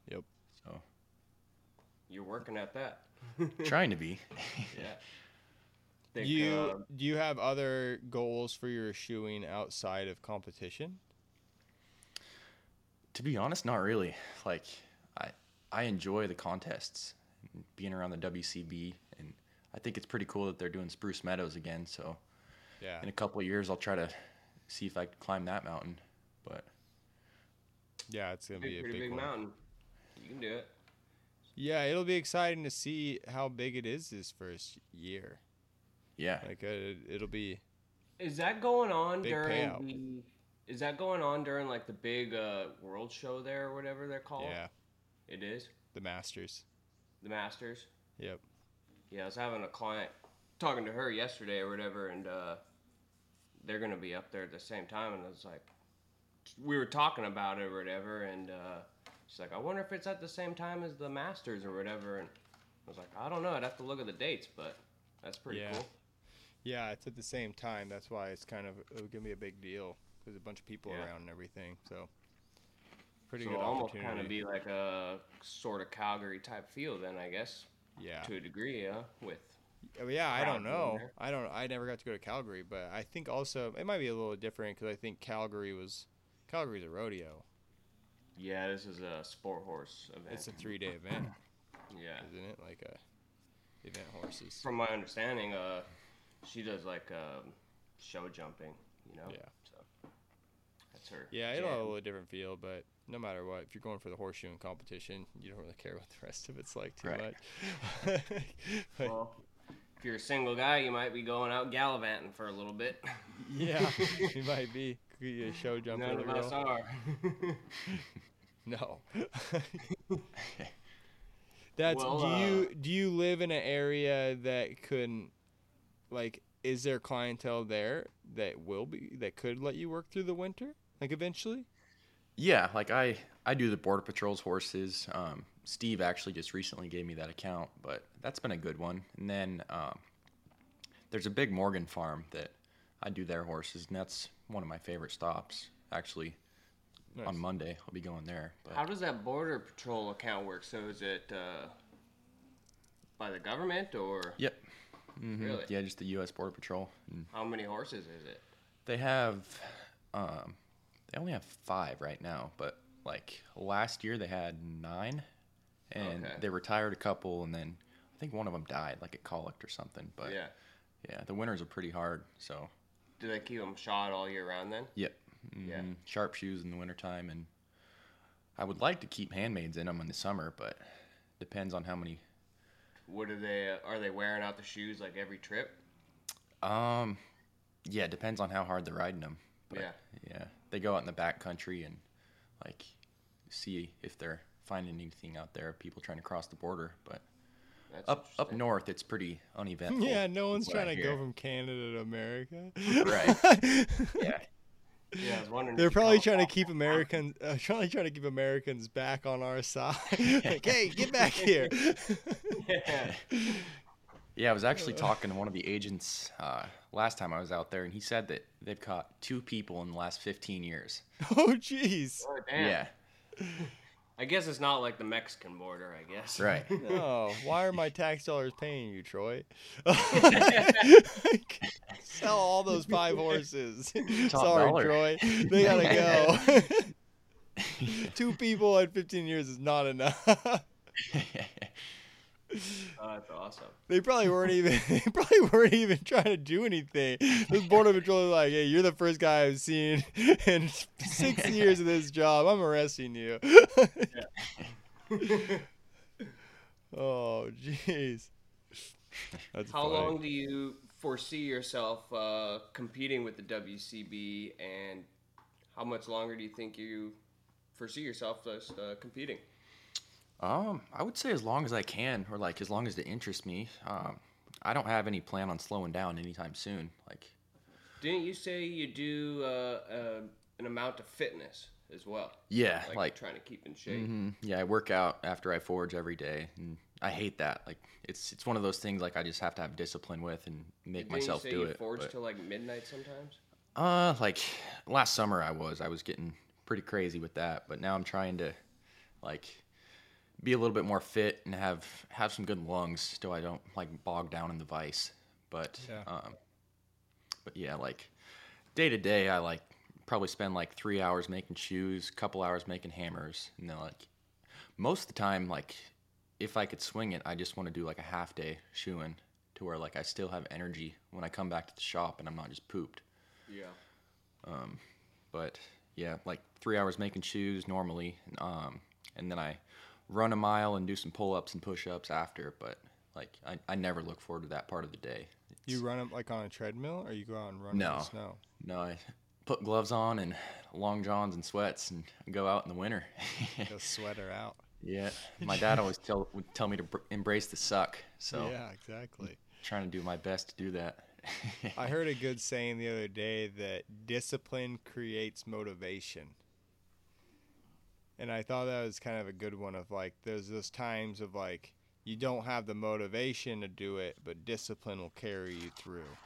Yep. So You're working at that. <laughs> trying to be. <laughs> Yeah. Do Think, you uh, do you have other goals for your shoeing outside of competition? to be honest, not really. Like I I enjoy the contests, being around the WCB, and I think it's pretty cool that they're doing Spruce Meadows again. So Yeah. in a couple of years, I'll try to see if I can climb that mountain. But Yeah, it's gonna big, be a pretty big, big mountain. You can do it. Yeah, it'll be exciting to see how big it is this first year. yeah, Like uh, it, it'll be Is that going on during payout. the? Is that going on during like the big uh, world show there or whatever they're called? yeah It is the Masters. the Masters. Yep. Yeah, I was having a client talking to her yesterday or whatever, and uh, they're gonna be up there at the same time, and I was like, we were talking about it or whatever, and uh, she's like, I wonder if it's at the same time as the Masters or whatever, and I was like, I don't know, I'd have to look at the dates, but that's pretty Yeah. cool. Yeah, it's at the same time. That's why it's kind of it's gonna be a big deal. There's a bunch of people Yeah. around and everything. So pretty so good almost kind of be like a sort of Calgary type feel then, I guess, yeah. to a degree, yeah, with Oh, yeah, I don't know. I don't. I never got to go to Calgary, but I think also it might be a little different because I think Calgary was Calgary's a rodeo. yeah, this is a sport horse event. It's a three day event, <clears throat> yeah. isn't it? Like a event horses. From my understanding, uh, she does like um, show jumping, you know. Yeah. So that's her. Yeah, it'll have a little different feel, but no matter what, if you're going for the horseshoeing competition, you don't really care what the rest of it's like too Right. much. But, <laughs> Well, if you're a single guy, you might be going out gallivanting for a little bit. <laughs> yeah, you might be. Could you a show jumper None of us are. <laughs> No. That's Well, do uh, you do you live in an area that couldn't like is there clientele there that will be that could let you work through the winter like eventually? Yeah. Like I I do the border patrol's horses. Um, Steve actually just recently gave me that account, but that's been a good one. And then um, there's a big Morgan farm that I do their horses, and that's one of my favorite stops. Actually, Nice. on Monday I'll be going there. But How does that border patrol account work? So is it uh, by the government or Yep. Mm-hmm. Really? Yeah, just the U.S. Border Patrol. How many horses is it? they have, um, they only have five right now, but like last year they had nine, and Okay. they retired a couple, and then I think one of them died, like at colic or something. But yeah, yeah. the winters are pretty hard. So Do they keep them shot all year round then? yep. Yeah. Mhm. Sharp shoes in the wintertime, and I would like to keep handmades in them in the summer, but depends on how many. What are they? Are they wearing out the shoes like every trip? Um, yeah, it depends on how hard they're riding them. But, Yeah. Yeah, they go out in the back country and like see if they're finding anything out there. People trying to cross the border, but That's up up north it's pretty uneventful. Yeah, no one's trying to go from Canada to America. Right. <laughs> Yeah, Yeah, I was wondering. They're probably trying to keep Americans, uh, trying trying to keep Americans back on our side. <laughs> like, hey, get back <laughs> here. Yeah. Yeah. I was actually talking to one of the agents uh, last time I was out there, and he said that they've caught two people in the last 15 years. <laughs> oh, jeez. Oh, damn. Yeah, <laughs> I guess it's not like the Mexican border. I guess. right. <laughs> No, why are my tax dollars paying you, Troy? Sell all those five horses. Top Sorry, dollar. Troy. They gotta go. Two people in 15 years is not enough. Oh, that's awesome. They probably weren't even. <laughs> They probably weren't even trying to do anything. This border patrol is like, "Hey, you're the first guy I've seen <laughs> in six <laughs> years of this job. I'm arresting you." oh, jeez. How funny. long do you foresee yourself uh, competing with the WCB, and how much longer do you think you foresee yourself just uh, competing? Um, I would say as long as I can, or like as long as it interests me. Um, I don't have any plan on slowing down anytime soon. Like, Didn't you say you do uh, uh, an amount of fitness as well. Yeah, Like, like, trying to keep in shape. hmm yeah, I work out after I forge every day, and I hate that. Like it's it's one of those things like I just have to have discipline with and make Didn't myself you say do you it. forge but- till like midnight sometimes? Uh, like last summer I was. I was getting pretty crazy with that, but now I'm trying to like be a little bit more fit and have have some good lungs so I don't like bog down in the vice. But Yeah. um but yeah, like day to day I like probably spend like 3 hours making shoes, couple hours making hammers, and then like most of the time like if I could swing it, I just want to do like a half day shoeing to where like I still have energy when I come back to the shop and I'm not just pooped. Yeah. Um, but yeah, like three hours making shoes normally, um, and then I run a mile and do some pull ups and push ups after. But like, I, I never look forward to that part of the day. You run them like on a treadmill, or you go out and run in No. the snow? No, I put gloves on and long johns and sweats and go out in the winter. Go sweater out. yeah, my dad always tell would tell me to br- embrace the suck. So Yeah, exactly. trying to do my best to do that. I heard a <laughs> good saying the other day that discipline creates motivation. And I thought that was kind of a good one of like there's those times of like you don't have the motivation to do it, but discipline will carry you through.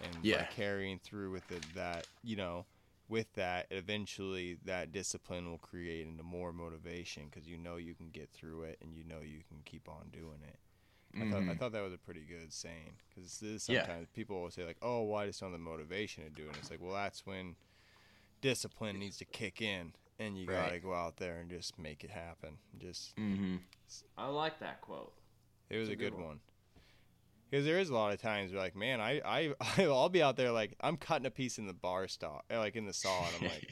And by carrying through with it that, you know, with that, eventually that discipline will create into more motivation because you know you can get through it and you know you can keep on doing it. I thought, I Mhm. thought that was a pretty good saying because Yeah. sometimes people will say like, "Oh, well, I just don't have the motivation to do it." It's like, well, that's when discipline needs to kick in, and you Right. gotta go out there and just make it happen. Just hmm I like that quote. it was a a good good one. one. Because there is a lot of times where like, man, I I <laughs> I'll be out there like I'm cutting a piece in the bar saw, like in the saw, and I'm like,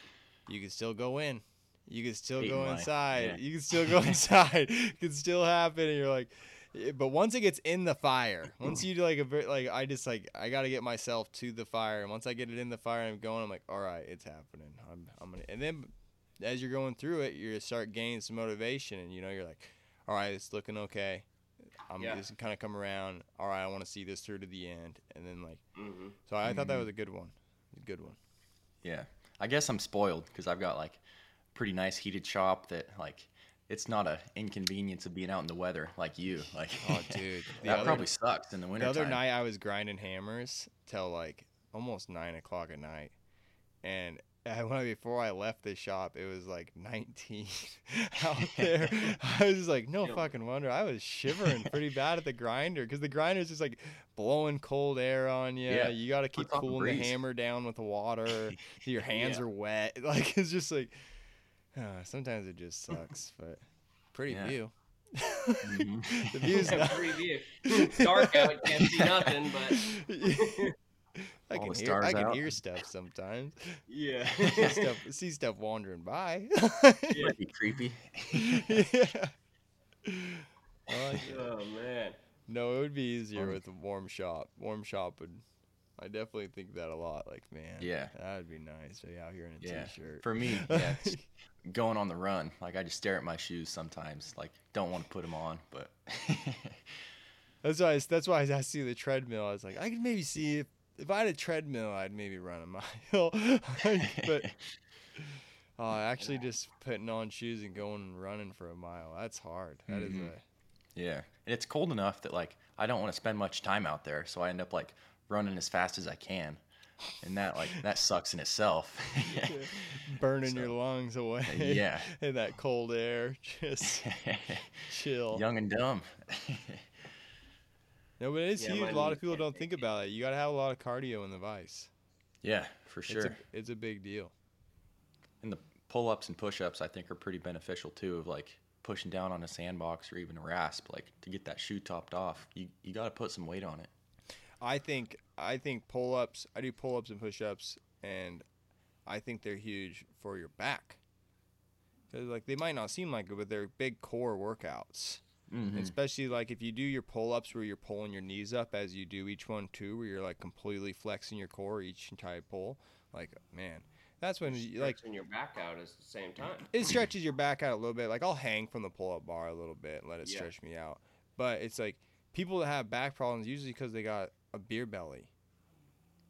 <laughs> you can still go in. You can still Eight go inside. yeah. You can still go <laughs> inside. it can still happen. And you're like, eh, but once it gets in the fire, once <clears throat> you do like a bit, like I just like I got to get myself to the fire. And once I get it in the fire I'm going, I'm like, all right, it's happening. I'm I'm gonna. And then as you're going through it, you start gaining some motivation, and you know you're like, all right, it's looking okay. I'm Yeah. just kind of come around. All right, I want to see this through to the end, and then like, Mm-hmm. so I thought that was a good one, a good one. Yeah, I guess I'm spoiled because I've got like pretty nice heated shop that like it's not a inconvenience of being out in the weather like you. Like, Oh, dude, <laughs> the that other- probably sucks in the winter. The other time. night I was grinding hammers till like almost nine o'clock at night, and I, <laughs> before I left the shop, it was like 19 <laughs> out there. I was just like, no fucking wonder. I was shivering pretty bad at the grinder because the grinder's just like blowing cold air on you. Yeah, You got to keep off the cooling the hammer down with the water. your hands Yeah. are wet. Like it's just like uh, sometimes it just sucks, but pretty Yeah. view. Mhm. <laughs> the view's not. Free view. It's dark out, can't see nothing, but <laughs> I All can hear. I can out. hear stuff sometimes. yeah. <laughs> see stuff. See stuff wandering by. Yeah. Might be creepy. yeah. I like oh man. No, it would be easier with a warm shop. Warm shop would. I definitely think that a lot. Like, man, Yeah. that would be nice. To be out here in a Yeah. shirt For me, yeah, it's going on the run. Like I just stare at my shoes sometimes. Like don't want to put them on, but <laughs> that's why. I, that's why I see the treadmill. I was like, I could maybe see if if I had a treadmill, I'd maybe run a <laughs> mile. but uh, <laughs> actually, just putting on shoes and going and running for a mile. That's hard. That is Mhm. a yeah, and it's cold enough that like I don't want to spend much time out there, so I end up like running as fast as I can, and that like that sucks in itself. burning So, your lungs away. yeah. <laughs> in that cold air, just <laughs> chill. Young and dumb. <laughs> No, but it's Yeah, huge. A lot of people don't think about it. You got to have a lot of cardio in the vice. yeah, for It's sure. a, it's a big deal. And the pull ups and push ups I think are pretty beneficial too of like pushing down on a sandbox or even a rasp, like to get that shoe topped off. You you gotta put some weight on it. I think I think pull ups. I do pull ups and push ups, and I think they're huge for your back. Cause like they might not seem like it, but they're big core workouts. Mhm. Especially like if you do your pull ups where you're pulling your knees up as you do each one too, where you're like completely flexing your core each entire pull. Like man, that's when you, like Stretching your back out at the same time. it stretches your back out a little bit. Like I'll hang from the pull up bar a little bit and let it Yeah. stretch me out. But it's like people that have back problems usually because they got a beer belly.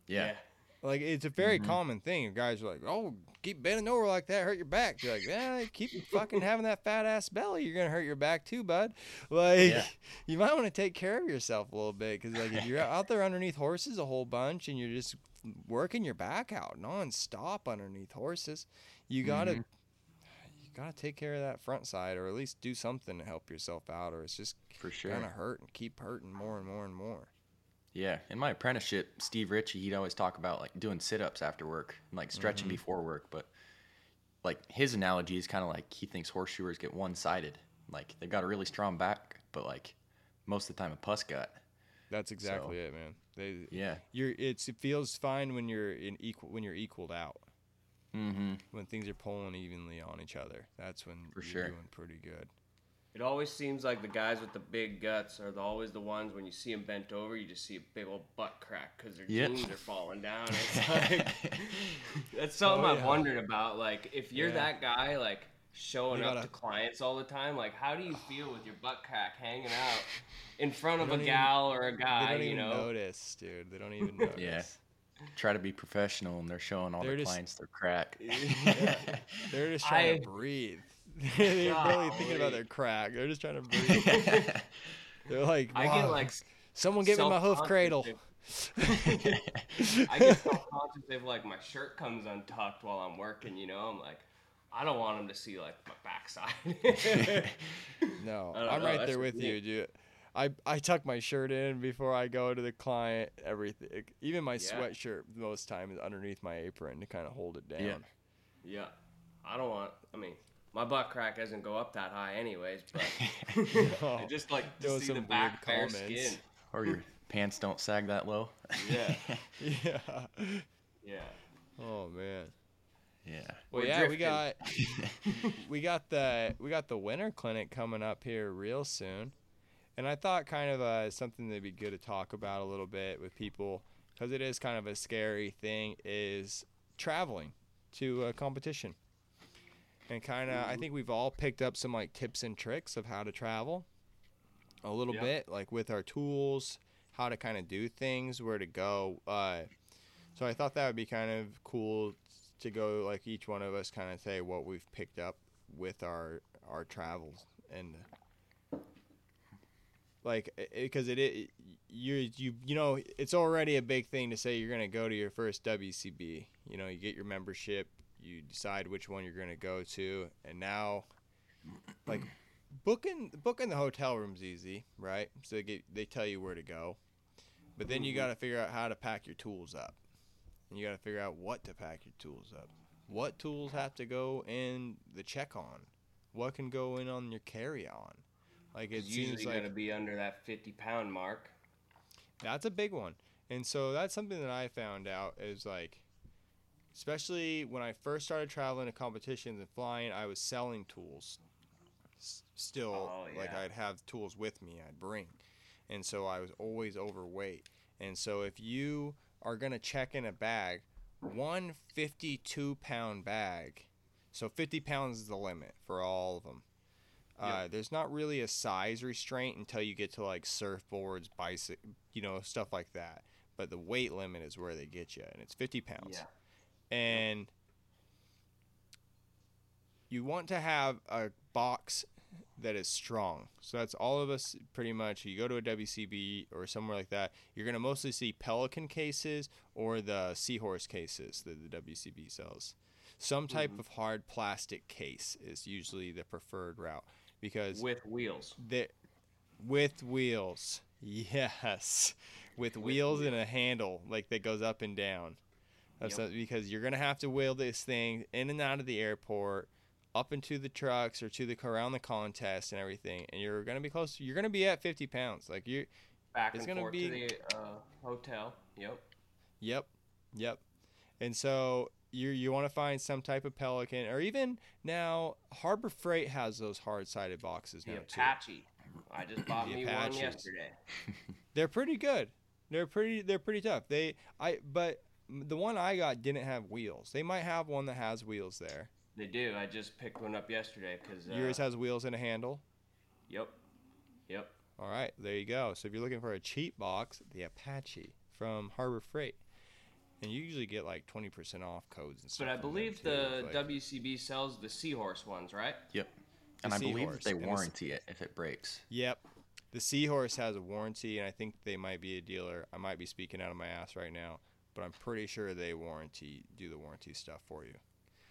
Yeah. Like it's a very Mhm. common thing. Guys are like, "Oh, keep bending over like that, hurt your back." You're like, "Yeah, keep <laughs> fucking having that fat ass belly. You're gonna hurt your back too, bud." Like, Yeah. <laughs> you might want to take care of yourself a little bit because, like, if you're out there underneath horses a whole bunch and you're just working your back out nonstop underneath horses, you gotta Mhm. you gotta take care of that front side, or at least do something to help yourself out, or it's just For sure. gonna hurt and keep hurting more and more and more. Yeah, in my apprenticeship, Steve Ritchie, he'd always talk about like doing sit-ups after work, and, like stretching Mhm. before work. But like his analogy is kind of like he thinks horseshoers get one-sided. Like they got a really strong back, but like most of the time a puss gut. That's exactly it, man. They Yeah. you're it's it feels fine when you're in equal when you're equaled out. Mm-hmm. When things are pulling evenly on each other. That's when For you're sure. doing pretty good. It always seems like the guys with the big guts are the, always the ones when you see them bent over, you just see a big old butt crack because their Yep. jeans are falling down. <laughs> It's like that's something Oh, I've yeah. wondered about. Like, if you're Yeah. that guy, like showing You up gotta- to clients all the time, like how do you feel with your butt crack hanging out in front of a even- gal or a they guy? don't You even know, notice, dude. They don't even <laughs> notice. Yeah try to be professional, and they're showing all They're their just- clients their crack. <laughs> They're just trying I- to breathe. <laughs> They're really thinking about their crack. They're just trying to breathe. <laughs> They're like, I get like someone give me my hoof cradle. I get self-conscious if like my shirt comes untucked while I'm working. You know, I'm like, I don't want them to see like my backside. <laughs> No, I don't I'm know, right there with me. you, dude. I, I tuck my shirt in before I go to the client. Everything, even my Yeah. sweatshirt, most time is underneneath my apron to kind of hold it down. Yeah. yeah, I don't want. I mean, my butt crack doesn't go up that high, anyways. But <laughs> <laughs> I just like there to see some the weird back bare comments. skin. or your pants don't sag that low. Yeah. <laughs> yeah. Yeah. Oh man. yeah. Well, We're yeah, we got we got the we got the winter clinic coming up here real soon, and I thought kind of uh, something that'd be good to talk about a little bit with people because it is kind of a scary thing is traveling to a competition, and kind of I think we've all picked up some like tips and tricks of how to travel, a little Yeah. bit like with our tools, how to kind of do things, where to go. Uh, so I thought that would be kind of cool to go like each one of us kind of say what we've picked up with our our travels and like because it, it you you you know it's already a big thing to say you're going to go to your first WCB you know you get your membership you decide which one you're going to go to and now like booking booking the hotel room's easy right so they get they tell you where to go but then you mm-hmm. got to figure out how to pack your tools up and you got to figure out what to pack your tools up. What tools have to go in the check on? What can go in on your carry on? Like it It's usually like gonna be under that 50 pound mark. that's a big one. And so that's something that I found out is like, especially when I first started traveling to competitions and flying, I was selling tools. S- Still, Oh, like. I'd have tools with me, I'd bring. And so I was always overweight. And so if you are going to check in a bag, one 52 pound bag, so 50 pounds is the limit for all of them. Uh, there's not really a size restraint until you get to like surfboards, bicycle, you know, stuff like that. But the weight limit is where they get you, and it's 50 pounds. Yeah. And you want to have a box that is strong. So that's all of us pretty much. You go to a WCB or somewhere like that, you're going to mostly see Pelican cases or the Seahorse cases that the WCB sells. Some type mm-hmm. of hard plastic case is usually the preferred route because With wheels. the with wheels. <laughs> Yes. With, With wheels and a handle like that goes up and down. That's Yep. because you're gonna have to wheel this thing in and out of the airport, up into the trucks or to the around the contest and everything, and you're gonna be close. You're gonna be at 50 pounds. Like you, Back It's and gonna forth be- to the uh, hotel. Yep. Yep, yep. And so you you want to find some type of Pelican, or even now Harbor Freight has those hard sided boxes The now too. Apache. I just bought The me Apaches. one yesterday. <laughs> They're pretty good. They're pretty. They're pretty tough. They I but the one I got didn't have wheels. They might have one that has wheels there. They do. I just picked one up yesterday because. Uh, Yours has wheels and a handle. Yep. Yep. All right, there you go. So if you're looking for a cheap box, the Apache from Harbor Freight. and you usually get like twenty percent off codes and stuff. But I believe the Like, WCB sells the Seahorse ones, right? Yep. And I believe that they and the s- warranty it if it breaks. Yep. The Seahorse has a warranty, and I think they might be a dealer. I might be speaking out of my ass right now, but I'm pretty sure they warranty do the warranty stuff for you.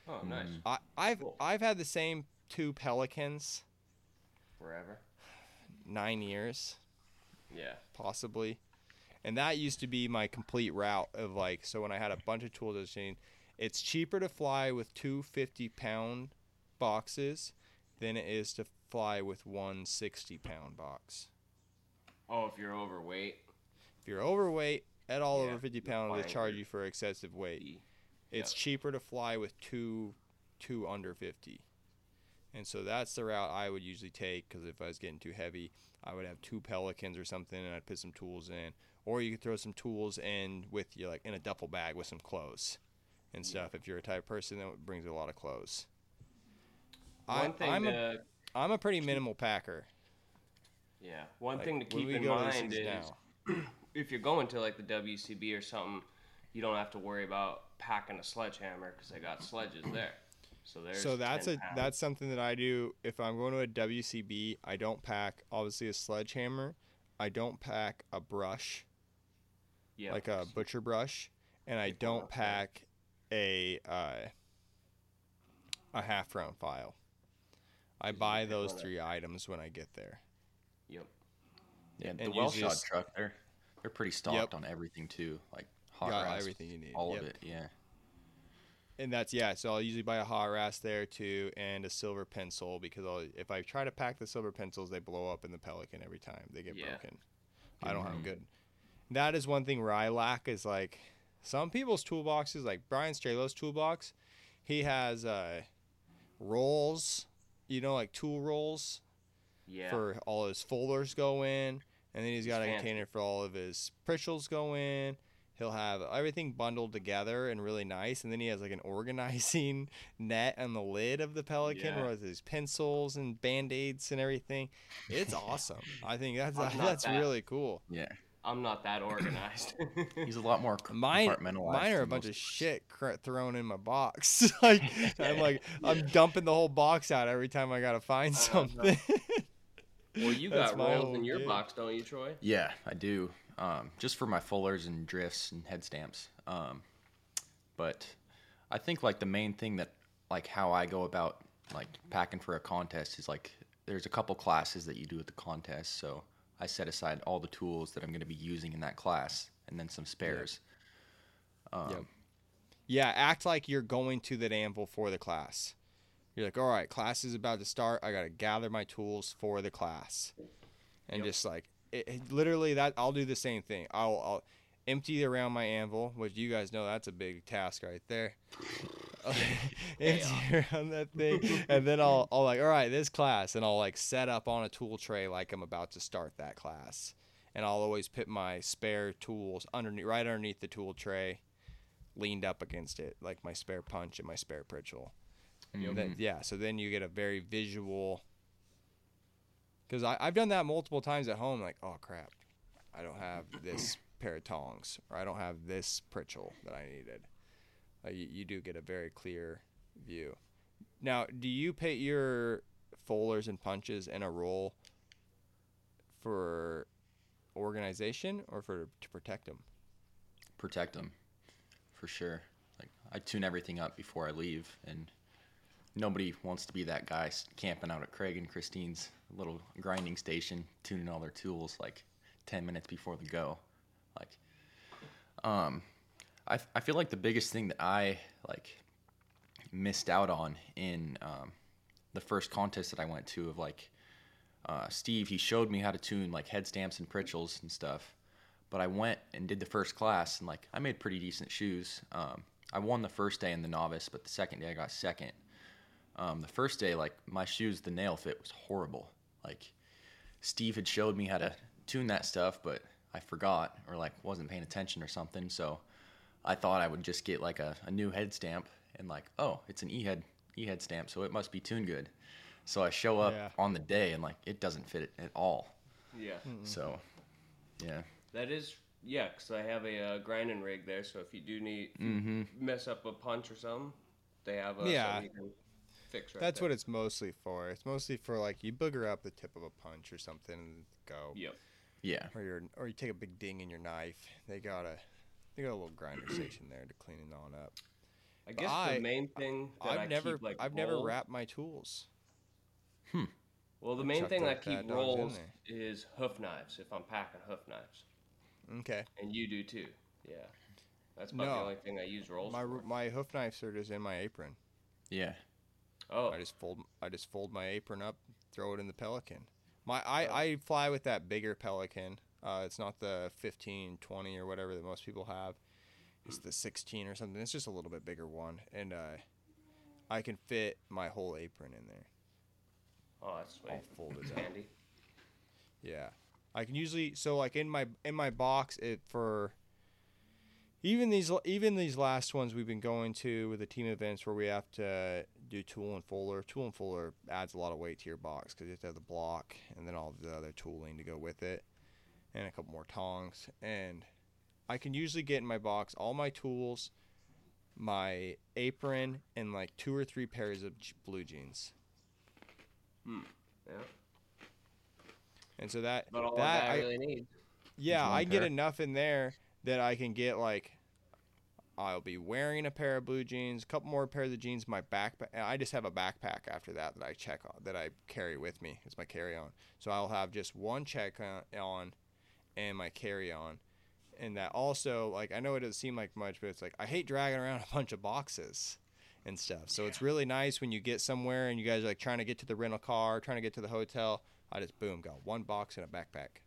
Oh, nice. Mm. I, I've Cool. I've had the same two Pelicans Forever. nine years Yeah. possibly, and that used to be my complete route of like. So when I had a bunch of tools, I was saying it's cheaper to fly with two 50 pound boxes than it is to fly with one 60 pound box. Oh, if you're overweight. If you're overweight at all Yeah, over 50 pounds, they charge you for excessive weight. It's Yep. cheaper to fly with two, two under 50. And so that's the route I would usually take because if I was getting too heavy, I would have two Pelicans or something and I'd put some tools in. Or you could throw some tools in with you, like in a duffel bag with some clothes and stuff if you're a type of person that brings a lot of clothes. I, thing I'm, a, I'm a pretty minimal packer. yeah. One Like, thing to keep in go to these mind is now- <clears throat> <clears throat> if you're going to like the WCB or something, you don't have to worry about packing a sledgehammer because they got sledges there. So there's So that's a pounds. that's something that I do. If I'm going to a WCB, I don't pack obviously a sledgehammer. I don't pack a brush yeah. like a butcher brush, and I don't pack a uh, a half round file. I buy those three items when I get there. Yep. Yeah, And the usually well shot truck, they're they're pretty stocked on everything too, like hot Got rest, everything you need, all yep. of it. Yeah. And that's yeah. So I'll usually buy a hot rasp there too, and a silver pencil because I'll, if I try to pack the silver pencils, they blow up in the Pelican every time. They get Yeah. broken. I don't have good. That is one thing where I lack is like some people's toolboxes, like Brian Stralo's toolbox. He has uh, rolls, you know, like tool rolls Yeah. for all his fullers go in, and then he's got a fancy. container for all of his pritchels go in. He'll have everything bundled together and really nice, and then he has like an <laughs> organizing net on the lid of the Pelican Yeah. with his pencils and band aids and everything. It's <laughs> awesome. I think that's I'm <laughs> that's that- really cool. Yeah. I'm not that <coughs> organized. He's a lot more c- Mine, compartmentalized. mine are a bunch of shit cr- thrown in my box. like I'm like I'm dumping the whole box out every time I gotta find something. Well, you got my rolls in your gig. box, don't you, Troy? Yeah, I do. Um, just for my fullers and drifts and head stamps. Um, but I think like the main thing that like how I go about like packing for a contest is like there's a couple classes that you do at the contest. So I set aside all the tools that I'm going to be using in that class and then some spares. Um, Yep. Yeah, act like you're going to that anvil for the class. You're like, all right, class is about to start. I got to gather my tools for the class, and Yep. just like it, it- literally that, I'll do the same thing. I'll, I'll empty around my anvil, which you guys know that's a big task right there. <laughs> <laughs> empty <laughs> around that thing, and then I'll, I'll like, all right, this class, and I'll like set up on a tool tray like I'm about to start that class, and I'll always put my spare tools underneath, right underneath the tool tray leaned up against it, like my spare punch and my spare pritchel. Mhm. Then, yeah, so then you get a very visual. Because I've done that multiple times at home, like, oh crap, I don't have this pair of tongs, or I don't have this pritchel that I needed. Like, you, you do get a very clear view. Now, do you put your fullers and punches in a roll for organization or for to protect them? protect them for sure. Like I tune everything up before I leave, and nobody wants to be that guy camping out at Craig and Christine's little grinding station, tuning all their tools like ten minutes before the go. Like, um, I I feel like the biggest thing that I like missed out on in um, the first contest that I went to of like uh, Steve, he showed me how to tune like head stamps and pritchels and stuff but I went and did the first class and like I made pretty decent shoes. Um, I won the first day in the novice, but the second day I got second. Um, the first day, like my shoes, the nail fit was horrible. Like Steve had showed me how to tune that stuff, but I forgot or like wasn't paying attention or something. So I thought I would just get like a, a new head stamp and like, oh, it's an E head E head stamp, so it must be tuned good. So I show up Yeah. on the day and like it doesn't fit it at all. Yeah. So yeah. That is Yeah, because I have a uh, grinding rig there, so if you do need Mm-hmm. mess up a punch or something, they have a Yeah. something can fix right That's there. what it's mostly for. It's mostly for like you booger up the tip of a punch or something and go. Yep. Yeah. Or you or you take a big ding in your knife. They got a they got a little grinder <clears throat> station there to clean it on up. I But guess I- the main thing that I've I never keep like I've never wrapped my tools. Hmm. Well, the main thing the I keep fat rolls there. is hoof knives. If I'm packing hoof knives, Okay. and you do too. Yeah. That's about No. the only thing I use rolls My for. my hoof knives are just in my apron. Yeah. Oh, I just fold I just fold my apron up, throw it in the Pelican. My I, Oh. I fly with that bigger Pelican. Uh, it's not the 15, 20 or whatever that most people have. It's the 16 or something. It's just a little bit bigger one, and uh, I can fit my whole apron in there. oh, that's sweet. All folded up. handy. Yeah, I can usually so like in my in my box it for even these even these last ones we've been going to with the team events where we have to do tool and fuller. Tool and fuller adds a lot of weight to your box because you have to have the block and then all the other tooling to go with it, and a couple more tongs. And I can usually get in my box all my tools, my apron, and like two or three pairs of blue jeans. Hmm. Yeah. And so that But all that that I, really needs. Yeah, I get enough in there that I can get like I'll be wearing a pair of blue jeans, a couple more pairs of jeans, my backpack. I just have a backpack after that that I check on, that I carry with me. It's my carry on. So I'll have just one check on, and my carry on. And that also, like, I know it doesn't seem like much, but it's like I hate dragging around a bunch of boxes and stuff. So it's really nice when you get somewhere and you guys are like trying to get to the rental car, trying to get to the hotel. I just boom, got one box and a backpack.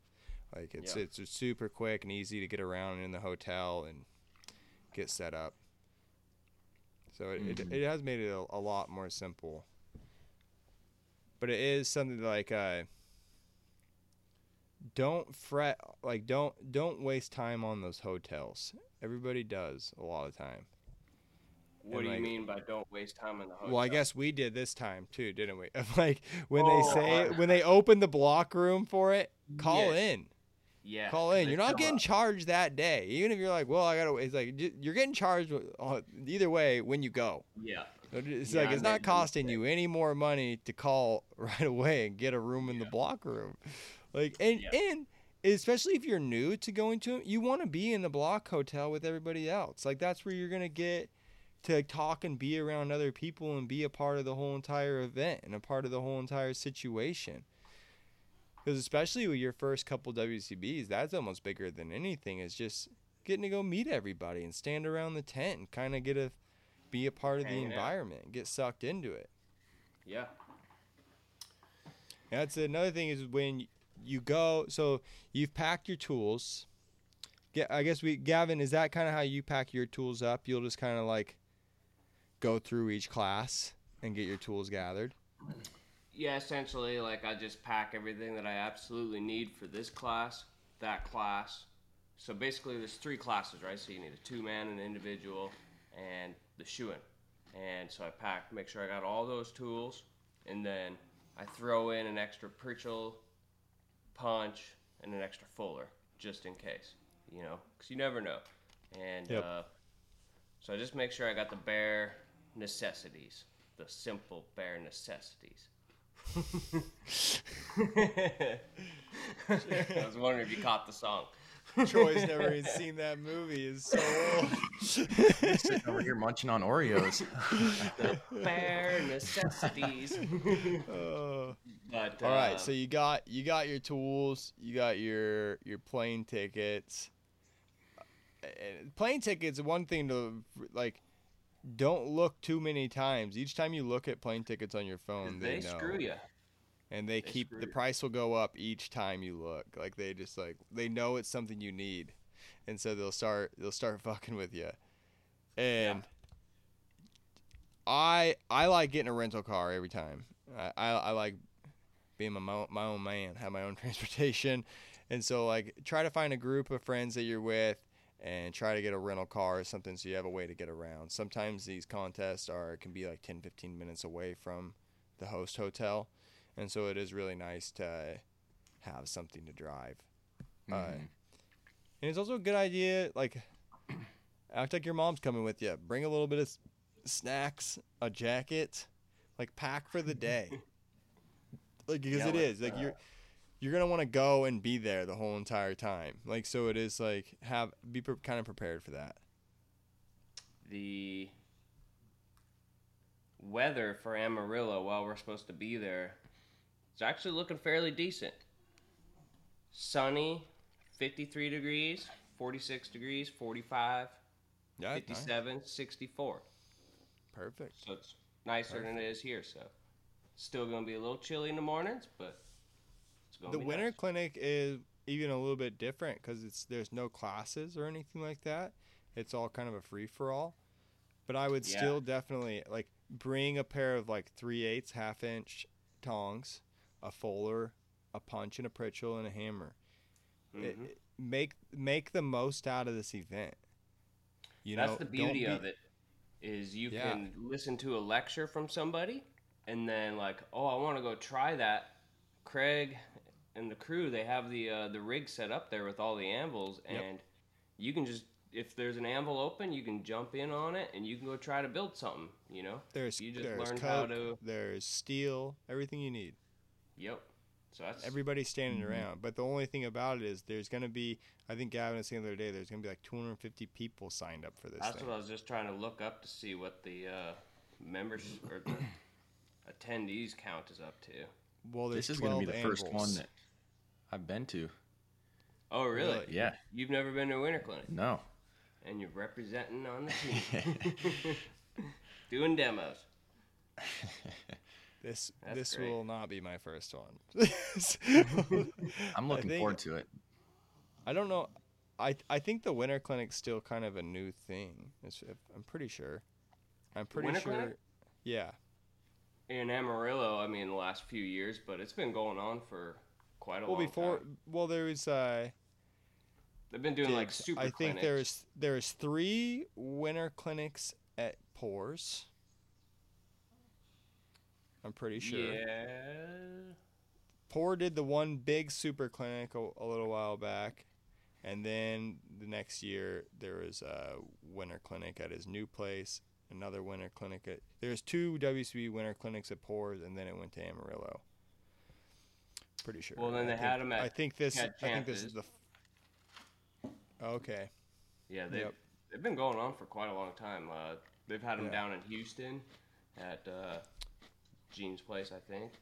Like it's Yeah. it's super quick and easy to get around in the hotel and get set up. So it, Mhm. it, it has made it a, a lot more simple. But it is something like uh don't fret like don't don't waste time on those hotels. Everybody does a lot of time. What And, do you mean by don't waste time in the hotel? Well, I guess we did this time too, didn't we? <laughs> like when Oh, they say when they open the block room for it, call Yes. in. Yeah. Call in. You're not getting up. charged that day. Even if you're like, well, I gotta. It's like you're getting charged uh, either way when you go. Yeah. It's Yeah, like it's made not costing you any more money to call <laughs> right away and get a room in the block room. Like and Yeah. and especially if you're new to going to you want to be in the block hotel with everybody else. Like that's where you're gonna get to talk and be around other people and be a part of the whole entire event and a part of the whole entire situation. Because especially with your first couple WCBs, that's almost bigger than anything. Is just getting to go meet everybody and stand around the tent and kind of get a be a part of the environment get sucked into it. Yeah. And that's another thing is when you go. So you've packed your tools. Yeah, I guess we Gavin. Is that kind of how you pack your tools up? You'll just kind of like go through each class and get your tools gathered. Yeah, essentially, like I just pack everything that I absolutely need for this class, that class. So basically, there's three classes, right? So you need a two man, an individual, and the shoeing. And so I pack, make sure I got all those tools, and then I throw in an extra pritchel punch and an extra fuller, just in case, you know, because you never know. And Yep. uh, so I just make sure I got the bare necessities, the simple bare necessities. <laughs> I was wondering if you caught the song. Troy's never even seen that movie. Is so old. Sitting over here munching on Oreos. The bare necessities. Oh. But All right, uh, so you got you got your tools, you got your your plane tickets. And plane tickets, one thing to like, don't look too many times. Each time you look at plane tickets on your phone, they, they, screw you. and they, They keep the you. price will go up each time you look. Like they just like they know it's something you need, and so they'll start they'll start <laughs> fucking with you. And I I like getting a rental car every time. I I, I like being my my own man, have my own <laughs> transportation, and so like try to find a group of friends that you're with. And try to get a rental car or something so you have a way to get around. Sometimes these contests are can be like 10, 15 minutes away from the host hotel and so it is really nice to have something to drive. Uh, Mhm. And it's also a good idea, like, <clears throat> act like your mom's coming with you. Bring a little bit of s- snacks, a jacket, like pack for the day. <laughs> like because Yeah, it is like uh, you're you're gonna want to go and be there the whole entire time. Like so, it is like have be pre- kind of prepared for that. the weather for Amarillo while we're supposed to be there is actually looking fairly decent. Sunny, 53 degrees, 46 degrees, 45, Yeah, nice. 57, 64. perfect. So it's nicer than it is here. So still going to be a little chilly in the mornings, but it's The winter nice. clinic is even a little bit different because it's there's no classes or anything like that. It's all kind of a free for all. But I would Yeah. still definitely like bring a pair of like three eighths half inch tongs, a fuller, a punch and a pritchel and a hammer. It- Mhm. it- make make the most out of this event. You That's know, the beauty be- of it is you Yeah. can listen to a lecture from somebody and then like oh i want to go try that craig and the crew they have the uh, the rig set up there with all the anvils Yep. and you can just if there's an anvil open you can jump in on it and you can go try to build something you know There's you just learned how to there's steel, everything you need. yep so that's Everybody's standing Mm-hmm. around, but the only thing about it is there's gonna be. I think Gavin was saying the other day there's gonna be like 250 people signed up for this that's thing. what i was just trying to look up to see what the uh, members or the <coughs> attendees count is up to Well, This is going to be the first one that I've been to. oh really, Really? Yeah. you've never been to a winter clinic No. and you're representing on the <laughs> team, <laughs> doing demos. This <laughs> That's this great. will not be my first one. I'm looking think- forward to it. I don't know. I I think the winter clinic's still kind of a new thing. It's, I'm pretty sure. I'm pretty winter sure. clinic? Yeah. In Amarillo, I mean, the last few years, but it's been going on for quite a while. Well, long before time. well there was uh They've been doing like Diggs. super I think clinics. there's there's three winter clinics at Poors. I'm pretty sure. Yeah. Poor did the one big super clinic a, a little while back, and then the next year there was a winter clinic at his new place. Another winter clinic at there's two WCB winter clinics at Poors, and then it went to Amarillo. Pretty sure. Well, then I they think- had 'em at I think this. Cat I think this is Chances. the. Okay. Yeah, they've, Yep. they've been going on for quite a long time. Uh, they've had them Yeah. down in Houston at uh, Gene's place, I think.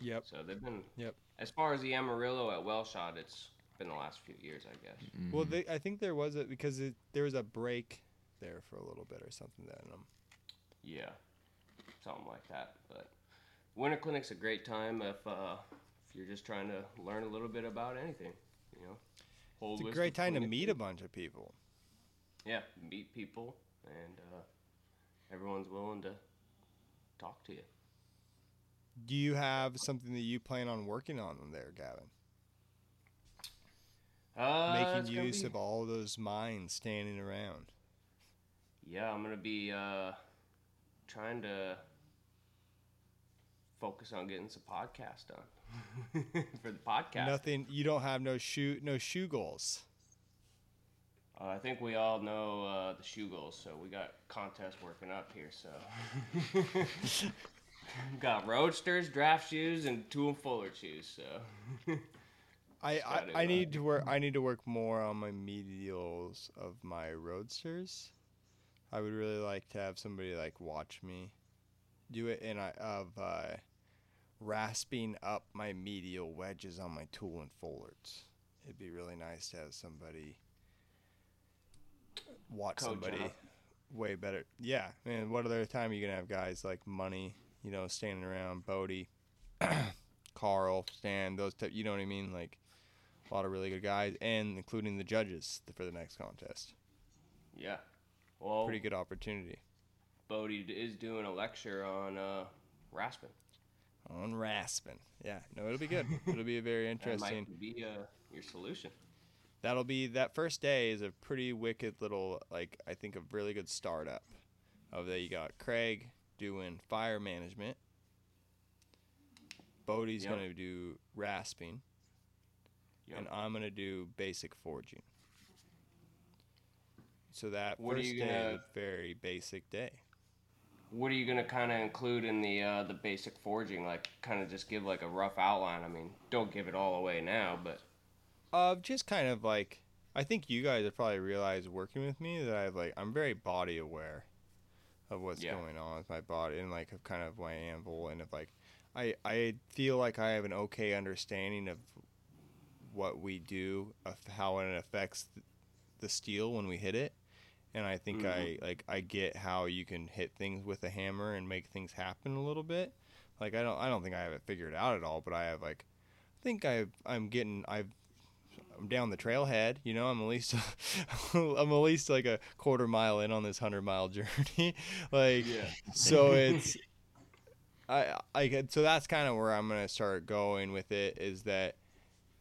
Yep. So they've been. Yep. As far as the Amarillo at Wellshot, it's been the last few years, I guess. Well, Mhm. they, I think there was a because it, there was a break there for a little bit or something. Then um, Yeah, something like that. But winter clinic's a great time if uh, if you're just trying to learn a little bit about anything. You know, whole it's a great time to meet a bunch of people. Yeah, meet people, and uh, everyone's willing to talk to you. Do you have something that you plan on working on there, Gavin? Uh, Making use be- of all those minds standing around. Yeah, I'm gonna be uh, trying to focus on getting some podcast done <laughs> for the podcast. Nothing. You don't have no shoe no shoe goals. Uh, I think we all know uh, the shoe goals, so we got contests working up here. So We've <laughs> got roadsters, draft shoes, and two and fuller shoes. So I, I, I need to work. I need to work more on my medials of my roadsters. I would really like to have somebody like watch me do it, and I of uh, rasping up my medial wedges on my tool and fullers. It'd be really nice to have somebody watch Coach somebody up. way better. Yeah, man. What other time are you gonna have guys like Money, you know, standing around, Bodie, <coughs> Carl, Stan, those type. You know what I mean? Like a lot of really good guys, and including the judges for the next contest. yeah, well, Pretty good opportunity Bodie is doing a lecture on uh, rasping. on rasping. Yeah, no, it'll be good. <laughs> it'll be a very interesting. that might be uh, your solution. That'll be that first day is a pretty wicked little like I think a really good startup. Of that you got Craig doing fire management. Bodie's Yep. gonna do rasping, Yep. and I'm gonna do basic forging. So that What are first you day gonna- was very basic day. What are you gonna kind of include in the uh, the basic forging? Like, kind of just give like a rough outline. I mean, don't give it all away now, but Uh, just kind of like I think you guys have probably realized working with me that I like I'm very body aware of what's Yeah. going on with my body and like of kind of my anvil and of like I I feel like I have an okay understanding of what we do of how it affects the steel when we hit it and I think mm-hmm. I like I get how you can hit things with a hammer and make things happen a little bit. Like I don't I don't think I have it figured out at all, but I have like I think I I'm getting I've I'm down the trailhead, you know. I'm at least <laughs> I'm at least like a quarter mile in on this hundred mile <laughs> journey, like Yeah. so it's I I get so that's kind of where I'm gonna start going with it is that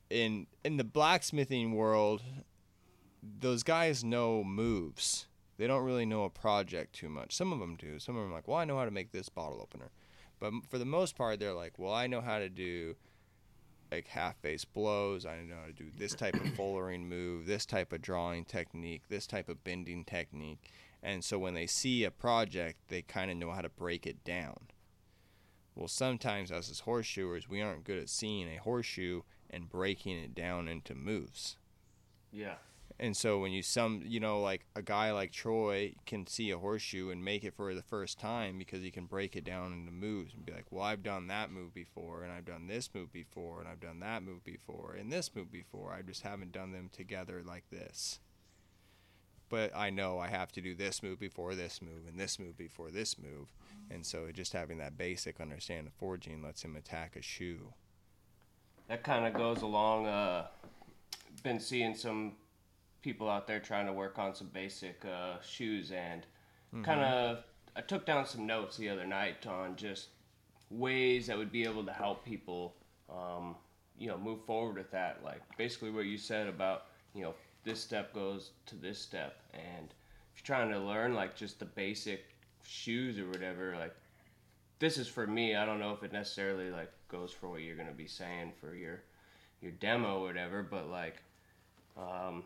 in in the blacksmithing world, those guys know moves. They don't really know a project too much. Some of them do. Some of them are like, well, I know how to make this bottle opener, but for the most part, they're like, well, I know how to do like half face blows. I know how to do this type of fullering move, this type of drawing technique, this type of bending technique. And so when they see a project, they kind of know how to break it down. Well, sometimes us as horseshoers, we aren't good at seeing a horseshoe and breaking it down into moves. yeah, And so when you some you know like a guy like Troy can see a horseshoe and make it for the first time because he can break it down into moves and be like, "Well, I've done that move before and I've done this move before and I've done that move before and this move before. I just haven't done them together like this." But I know I have to do this move before this move and this move before this move. And so just having that basic understanding of forging lets him attack a shoe. that kind of goes along. Uh, been seeing some people out there trying to work on some basic uh, shoes and kind of. I took down some notes the other night on just ways that would be able to help people, um, you know, move forward with that. Like basically what you said about, you know, this step goes to this step, and if you're trying to learn like just the basic shoes or whatever, like this is for me. I don't know if it necessarily like goes for what you're gonna be saying for your your demo or whatever, but like, um,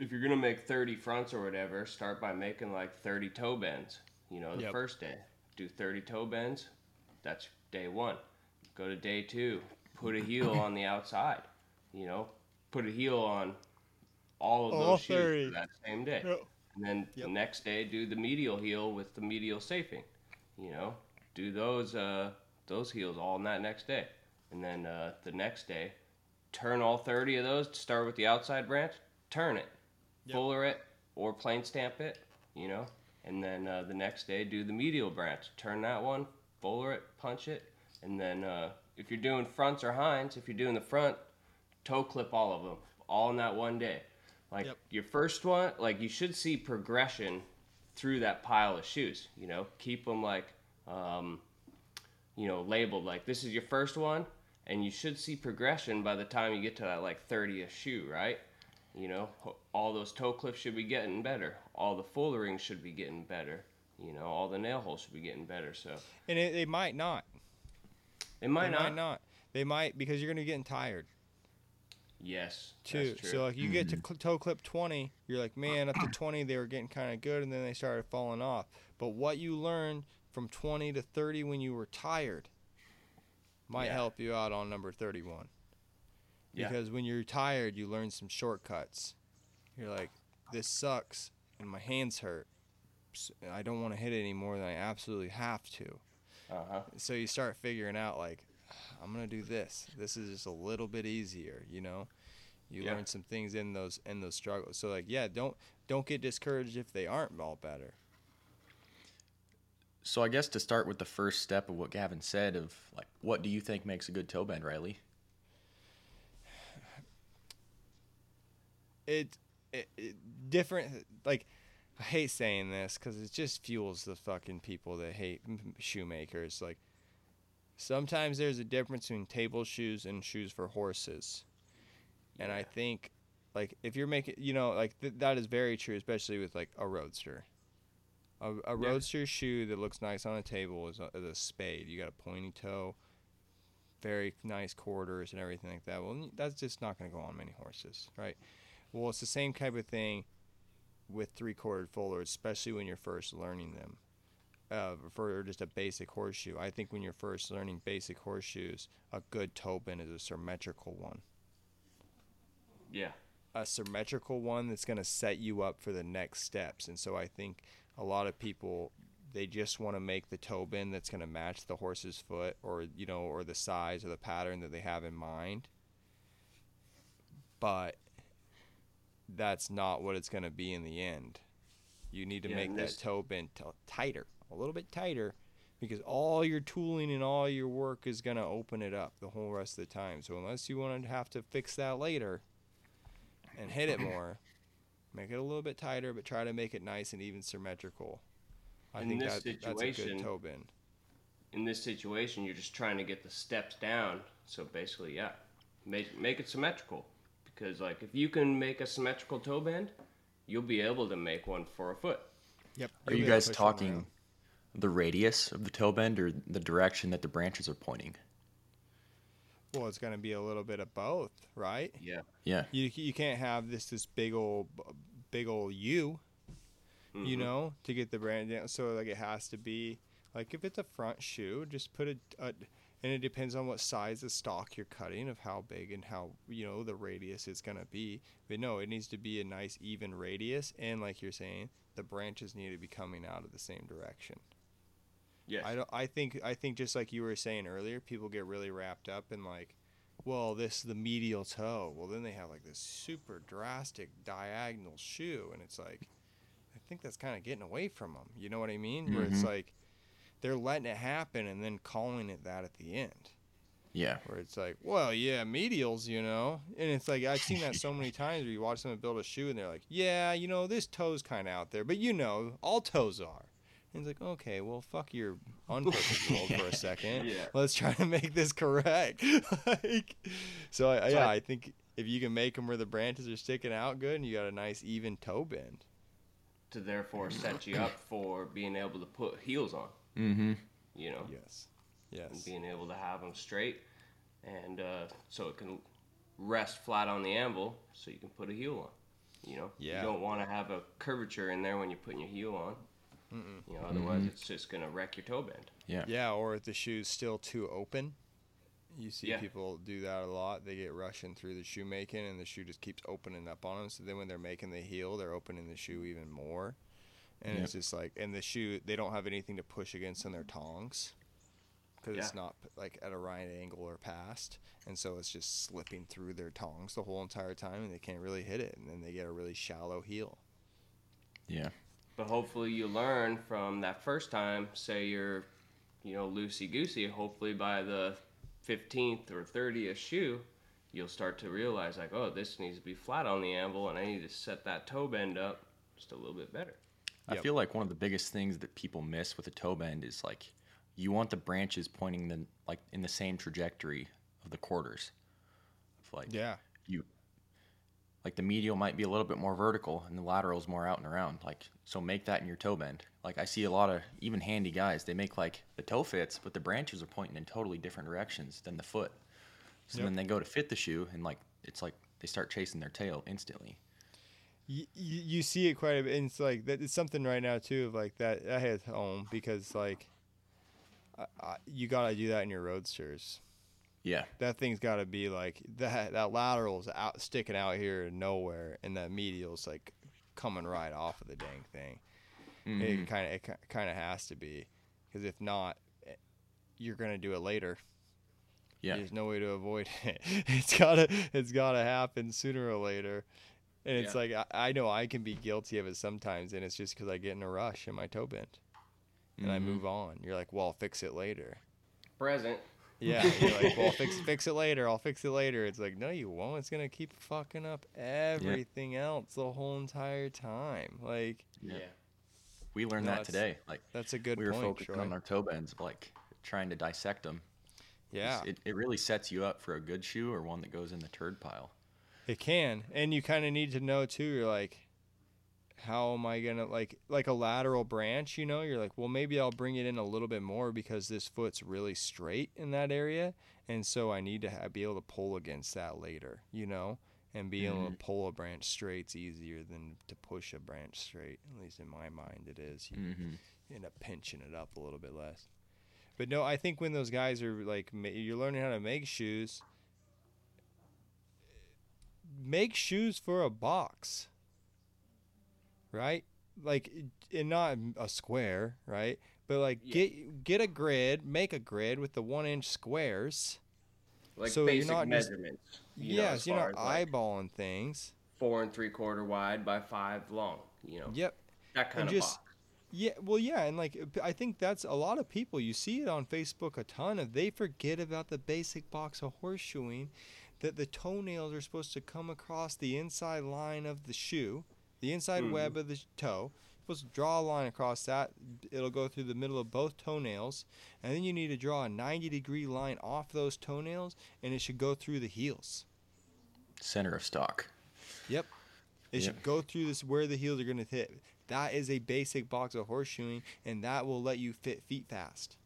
if you're gonna make 30 fronts or whatever, start by making like 30 toe bends. You know, the Yep. first day, do 30 toe bends. That's day one. Go to day two, put a heel on the outside. You know, put a heel on all of All those shoes 30. that same day. Yep. And then Yep. the next day, do the medial heel with the medial safing. You know, do those uh, those heels all on that next day, and then uh, the next day, turn all thirty of those. Start with the outside branch, turn it, Yep. fuller it, or plain stamp it. You know, and then uh, the next day, do the medial branch, turn that one, fuller it, punch it, and then uh, if you're doing fronts or hinds, if you're doing the front, toe clip all of them, all in that one day. Like Yep. your first one, like you should see progression through that pile of shoes. You know, keep them like, um, you know, labeled like this is your first one, and you should see progression by the time you get to that like 30th shoe, right? You know, all those toe clips should be getting better. All the fullering should be getting better. You know, all the nail holes should be getting better. So And it, they might not. it might they not. might not. They might because you're going to be getting tired. Yes, too. that's true. So like you get to mm-hmm. cl- toe clip 20, you're like, man, up to <coughs> 20 they were getting kind of good, and then they started falling off. But what you learned from 20 to 30 when you were tired might Yeah. help you out on number 31. Yeah. Because when you're tired, you learn some shortcuts. You're like, this sucks, and my hands hurt. i don't want to hit it any more than I absolutely have to uh huh. so you start figuring out like i'm gonna do this this is just a little bit easier you know you Yeah. learn some things in those in those struggles so like yeah don't don't get discouraged if they aren't all better So I guess to start with the first step of what Gavin said of like what do you think makes a good toe bend, Riley? It, it, it different like i hate saying this because it just fuels the fucking people that hate shoemakers like sometimes there's a difference between table shoes and shoes for horses. And i think like if you're making you know like th- that is very true especially with like a roadster. A, a Yeah. roadster shoe that looks nice on a table is a, is a spade. You got a pointy toe very nice quarters and everything like that. Well that's just not going to go on many horses right well, it's the same type of thing with three quartered full especially when you're first learning them. Uh, for just a basic horseshoe, I think when you're first learning basic horseshoes, a good toe bend is a symmetrical one. Yeah. A symmetrical one that's going to set you up for the next steps. And so I think a lot of people they just want to make the toe bend that's going to match the horse's foot or you know or the size or the pattern that they have in mind but that's not what it's going to be in the end you need to Yeah, make that this- toe bend t- tighter a little bit tighter because all your tooling and all your work is going to open it up the whole rest of the time so unless you want to have to fix that later and hit it more make it a little bit tighter but try to make it nice and even symmetrical i In think this that, that's a good toe bend In this situation, you're just trying to get the steps down. So basically, yeah, make make it symmetrical. Because like if you can make a symmetrical toe bend, you'll be able to make one for a foot. Yep. Are you guys talking the radius of the toe bend or the direction that the branches are pointing? Well, it's going to be a little bit of both, right? Yeah. Yeah. You you can't have this this big old big old U, you Mhm. know, to get the brand down. So like it has to be like if it's a front shoe, just put a, a and it depends on what size of stock you're cutting of how big and how you know the radius is going to be. But no, it needs to be a nice even radius and like you're saying, the branches need to be coming out of the same direction. Yes. I don't. I think. I think just like you were saying earlier, people get really wrapped up in like, well, this the medial toe. Well, then they have like this super drastic diagonal shoe, and it's like, I think that's kind of getting away from them. You know what I mean? Where it's Mhm. like, they're letting it happen and then calling it that at the end. Yeah. Where it's like, well, yeah, medials, you know, and it's like I've seen that so many <laughs> times where you watch someone build a shoe and they're like, yeah, you know, this toe's kind of out there, but you know, all toes are. And it's like, okay, well, fuck your unperfect <laughs> world for a second. Yeah. Let's try to make this correct. <laughs> like, so I, yeah, I- I think if you can make them where the branches are sticking out good and you got a nice even toe bend. To therefore set you up for being able to put heels on. Mm-hmm. You know. Yes. and Yes. being able to have them straight, and uh, so it can rest flat on the anvil, so you can put a heel on. You know, Yeah. you don't want to have a curvature in there when you're putting your heel on. You know, otherwise it's just gonna wreck your toe bend. Yeah. Yeah, or if the shoe's still too open. You see Yeah. people do that a lot. They get rushing through the shoemaking, and the shoe just keeps opening up on them. So then, when they're making the heel, they're opening the shoe even more. And it's just like, and the shoe, they don't have anything to push against in their tongs because it's not like at a right angle or past, and so it's just slipping through their tongs the whole entire time, and they can't really hit it, and then they get a really shallow heel. Yeah. But hopefully you learn from that first time. Say you're, you know, loosey goosey. Hopefully by the 15th or 30th shoe, you'll start to realize like, oh, this needs to be flat on the anvil, and I need to set that toe bend up just a little bit better. I Yep. feel like one of the biggest things that people miss with a toe bend is like you want the branches pointing the like in the same trajectory of the quarters. Of like Yeah. Like the medial might be a little bit more vertical and the lateral is more out and around. Like so make that in your toe bend. Like I see a lot of even handy guys, they make like the toe fits, but the branches are pointing in totally different directions than the foot. So Yep. then they go to fit the shoe and like it's like they start chasing their tail instantly. you, you see it quite a bit and it's like that it's something right now too of like that that hits home because like I, I, you gotta do that in your roadsters Yeah. that thing's gotta be like that that lateral's out sticking out here nowhere and that medial's like coming right off of the dang thing Mhm. it kind of it kind of has to be because if not eh, you're gonna do it later Yeah. there's no way to avoid <laughs> it. It's gotta it's gotta happen sooner or later. And it's Yeah. like I, I know I can be guilty of it sometimes, and it's just because I get in a rush and my toe bent, and I Mhm. move on. You're like, well, I'll fix it later. Present. Yeah, you're like, well, fix fix it later. I'll fix it later. It's like, no, you won't. It's gonna keep fucking up everything else the whole entire time. Like Yeah. We learned No, that today. Like that's a good we were point, focused Troy. on our toe bends, like trying to dissect them. yeah, It, it really sets you up for a good shoe or one that goes in the turd pile. It can, and you kind of need to know too. You're like, how am I gonna like like a lateral branch? You know, you're like, well, maybe I'll bring it in a little bit more because this foot's really straight in that area, and so I need to ha- be able to pull against that later. You know, and being able to pull a branch straight's easier than to push a branch straight. At least in my mind, it is. You Mm-hmm. end up pinching it up a little bit less. But no, I think when those guys are like, you're learning how to make shoes. Make shoes for a box, right? Like, and not a square, right? But like, Yeah. get get a grid, make a grid with the one inch squares. Like So you're basic not just- measurements. you know, yes, you're not as, like, eyeballing things. four and three quarter wide by five long. You know, Yep. that kind And of just- box. Yeah, well, yeah, and like I think that's a lot of people. You see it on Facebook a ton of. They forget about the basic box of horseshoeing, that the toenails are supposed to come across the inside line of the shoe, the inside Mhm. web of the toe. Supposed to draw a line across that. It'll go through the middle of both toenails, and then you need to draw a 90 degree line off those toenails, and it should go through the heels. Center of stock. Yep. It Yep. should go through this where the heels are going to hit. That is a basic box of horseshoeing, and that will let you fit feet fast.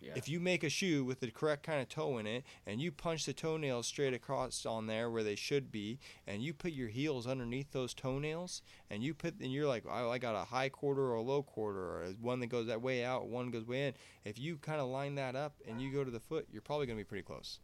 Yeah. If you make a shoe with the correct kind of toe in it, and you punch the toenails straight across on there where they should be, and you put your heels underneath those toenails, and you put, and you're like, oh, I got a high quarter or a low quarter, or one that goes that way out, one goes way in. If you kind of line that up and you go to the foot, you're probably going to be pretty close.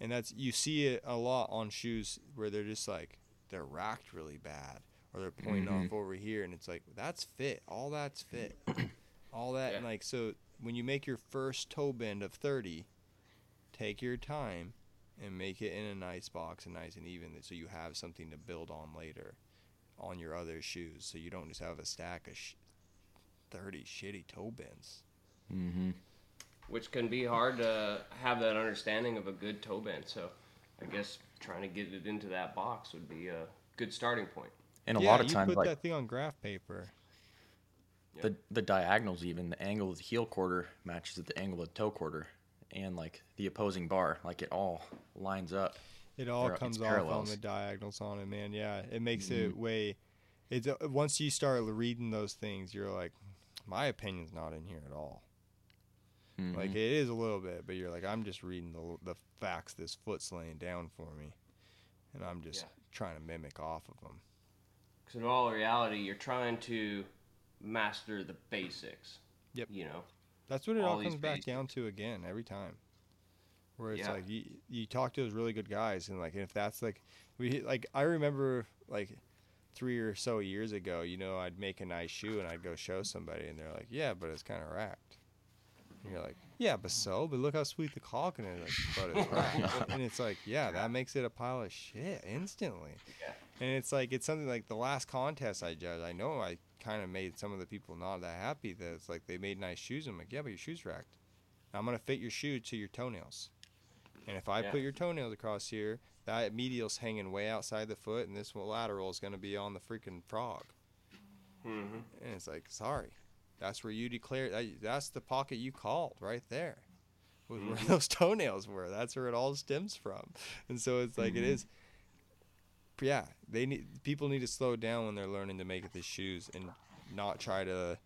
And that's you see it a lot on shoes where they're just like they're racked really bad, or they're pointing Mhm. off over here, and it's like that's fit, all that's fit, <clears throat> all that, and like so when you make your first toe bend of 30, take your time and make it in a nice box and nice and even so you have something to build on later on your other shoes so you don't just have a stack of sh- 30 shitty toe bends. Mm-hmm. which can be hard to have that understanding of a good toe bend. So, I guess trying to get it into that box would be a good starting point. And a yeah, lot of you times, put like that thing on graph paper. The the diagonals, even the angle of the heel quarter matches with the angle of the toe quarter, and like the opposing bar, like it all lines up. It all They're- comes it's off on the diagonals on it, man. Yeah, it makes Mm-hmm. it way. It's uh, once you start reading those things, you're like, my opinion's not in here at all. Mhm. Like it is a little bit, but you're like, I'm just reading the the facts this foot's laying down for me, and I'm just Yeah. trying to mimic off of them. Because in all reality, you're trying to master the basics. Yep. You know, That's what it All all these comes back down to again every time. Where it's Yeah. like you, you talk to those really good guys and like if that's like we like I remember like three or so years ago, you know, I'd make a nice shoe and I'd go show somebody and they're like, Yeah, but it's kinda racked. And you're like, Yeah, but so, but look how sweet the caulking is like, but it's <laughs> racked. and it's like, Yeah, that makes it a pile of shit instantly. Yeah. And it's like it's something like the last contest I judged, I know I kind of made some of the people not that happy that it's like they made nice shoes. I'm like, yeah, but your shoes racked. I'm gonna fit your shoe to your toenails, and if I Yeah. put your toenails across here, that medial's hanging way outside the foot, and this lateral is gonna be on the freaking frog. mm-hmm. And it's like, sorry, that's where you declare that, that's the pocket you called right there. Was where Mhm. those <laughs> toenails were. That's where it all stems from. And so it's like it Mhm. is. Yeah, they need people need to slow down when they're learning to make the shoes and not try to.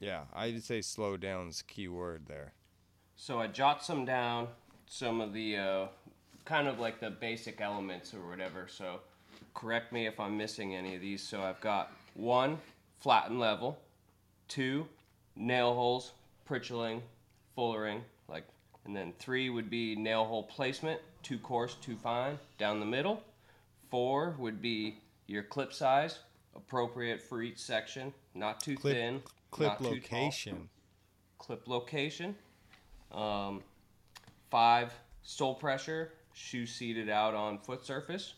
Yeah, I'd say slow down is key word there. So I jot some down, some of the uh, kind of like the basic elements or whatever. So correct me if I'm missing any of these. So I've got one, flat and level, two, nail holes, pritchling, fullering, and then three would be nail hole placement, too coarse, too fine, down the middle. Four would be your clip size, appropriate for each section, not too Clip- thin, Clip not too tall location. clip location. Um, five, sole pressure, shoe seated out on foot surface.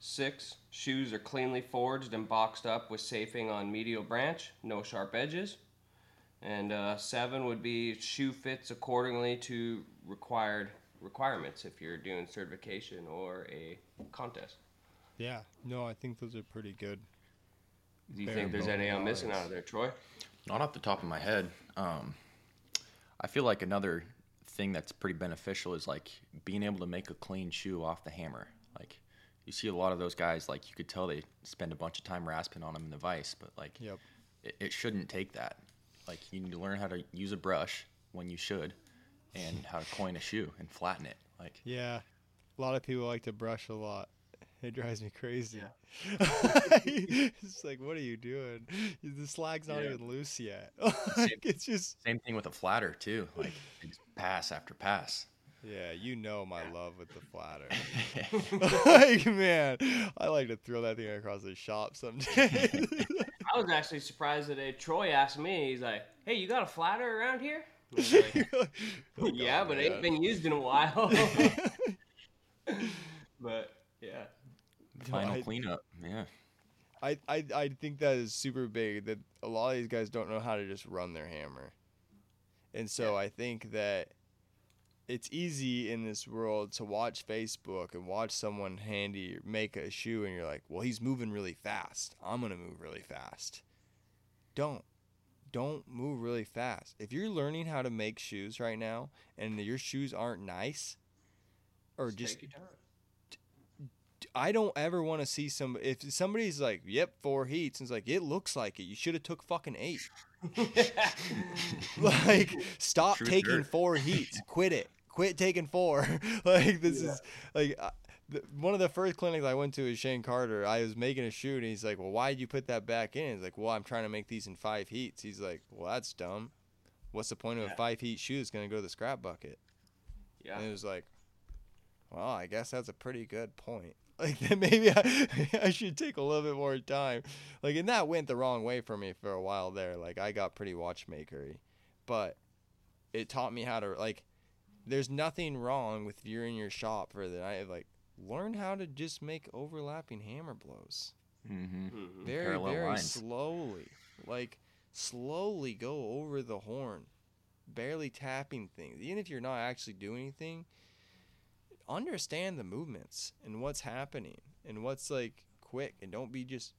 Six, shoes are cleanly forged and boxed up with safing on medial branch, no sharp edges. And uh, seven would be shoe fits accordingly to required requirements if you're doing certification or a contest. Yeah, no, I think those are pretty good. Do you think there's bone any I'm missing out of there, Troy? Not off the top of my head. Um, I feel like another thing that's pretty beneficial is like being able to make a clean shoe off the hammer. Like you see a lot of those guys, like you could tell they spend a bunch of time rasping on them in the vise, but like Yep. it, it shouldn't take that. Like you need to learn how to use a brush when you should, and <laughs> how to coin a shoe and flatten it. Like Yeah. A lot of people like to brush a lot. It drives me crazy. <laughs> it's like, what are you doing? The slag's not Yeah. even loose yet. <laughs> like, it's just, same thing with a flatter too. Like just pass after pass. yeah, you know my love with the flatter. like, man, I like to throw that thing across the shop some days. I was actually surprised today. Uh, Troy asked me, he's like, "Hey, you got a flatter around here?" <laughs> Like, Oh, <laughs> yeah, God, but it man. ain't been used in a while. <laughs> but yeah, Final I- cleanup. Yeah. I, I I think that is super big that a lot of these guys don't know how to just run their hammer. And so I think that it's easy in this world to watch Facebook and watch someone handy make a shoe and you're like, "Well, he's moving really fast. I'm going to move really fast." Don't don't move really fast. If you're learning how to make shoes right now and your shoes aren't nice or just take. I don't ever want to see some if somebody's like, "Yep, four heats," and it's like, "It looks like it. You should have took fucking eight. <laughs> <laughs> like, stop Truth taking hurt. four heats. Quit it. Quit taking four. <laughs> like this Yeah. is like uh, the, one of the first clinics I went to is Shane Carter. I was making a shoe, and he's like, "Well, why did you put that back in?" He's like, "Well, I'm trying to make these in five heats." He's like, "Well, that's dumb. What's the point of a five heat shoe that's gonna go to the scrap bucket?" yeah, And it was like, well, I guess that's a pretty good point. <laughs> Like then maybe I, <laughs> I should take a little bit more time. Like and that went the wrong way for me for a while there. Like I got pretty watchmakery, but it taught me how to like. There's nothing wrong with if you're in your shop for the night. Like learn how to just make overlapping hammer blows Mm-hmm. Mhm. very Parallel very lines. slowly like slowly go over the horn barely tapping things even if you're not actually doing anything understand the movements and what's happening and what's like quick and don't be just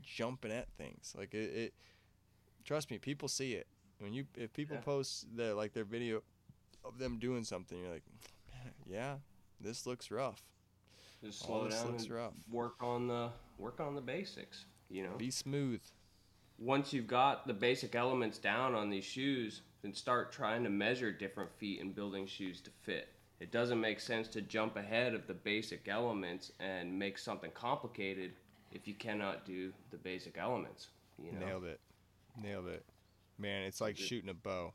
jumping at things like it, it trust me people see it when you if people Yeah. post their like their video of them doing something you're like yeah this looks rough Just slow down and rough work on the work on the basics. You know, be smooth once you've got the basic elements down on these shoes, then start trying to measure different feet and building shoes to fit. It doesn't make sense to jump ahead of the basic elements and make something complicated if you cannot do the basic elements. You know, Nailed it. Nailed it. Man, it's like shooting a bow.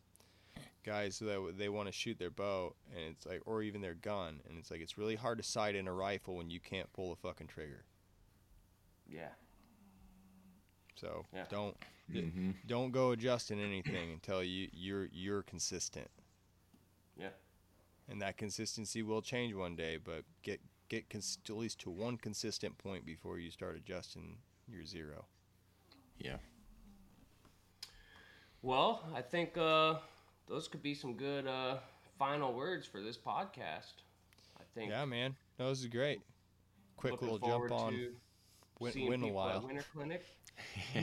Guys that they want to shoot their bow and it's like or even their gun and it's like it's really hard to sight in a rifle when you can't pull a fucking trigger. yeah, So, Yeah. don't Mm-hmm. don't go adjusting anything <coughs> until you you're you're consistent. yeah, And that consistency will change one day, but get get cons- at least to one consistent point before you start adjusting your zero. Yeah. Well, I think uh, those could be some good uh, final words for this podcast. I think. Yeah, man. No, this is great. Quick looking little jump on to win, seeing win a while. Winter Clinic. <laughs>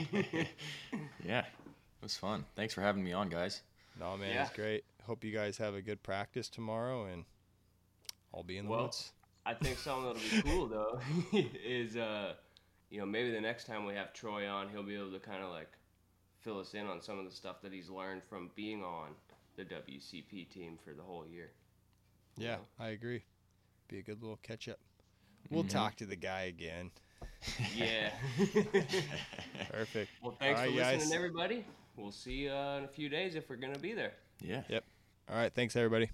yeah. It was fun. Thanks for having me on, guys. No, man, Yeah. it's great. Hope you guys have a good practice tomorrow, and I'll be in the Well, woods. I think something that'll be cool <laughs> though <laughs> is uh, you know maybe the next time we have Troy on, he'll be able to kind of like fill us in on some of the stuff that he's learned from being on the WCB team for the whole year. Yeah, know. I agree. Be a good little catch up. We'll Mhm. talk to the guy again. <laughs> Yeah. <laughs> Perfect. well, thanks All for right, listening, guys. everybody. We'll see you uh, in a few days if we're gonna be there. Yeah. Yep. All right. Thanks, everybody.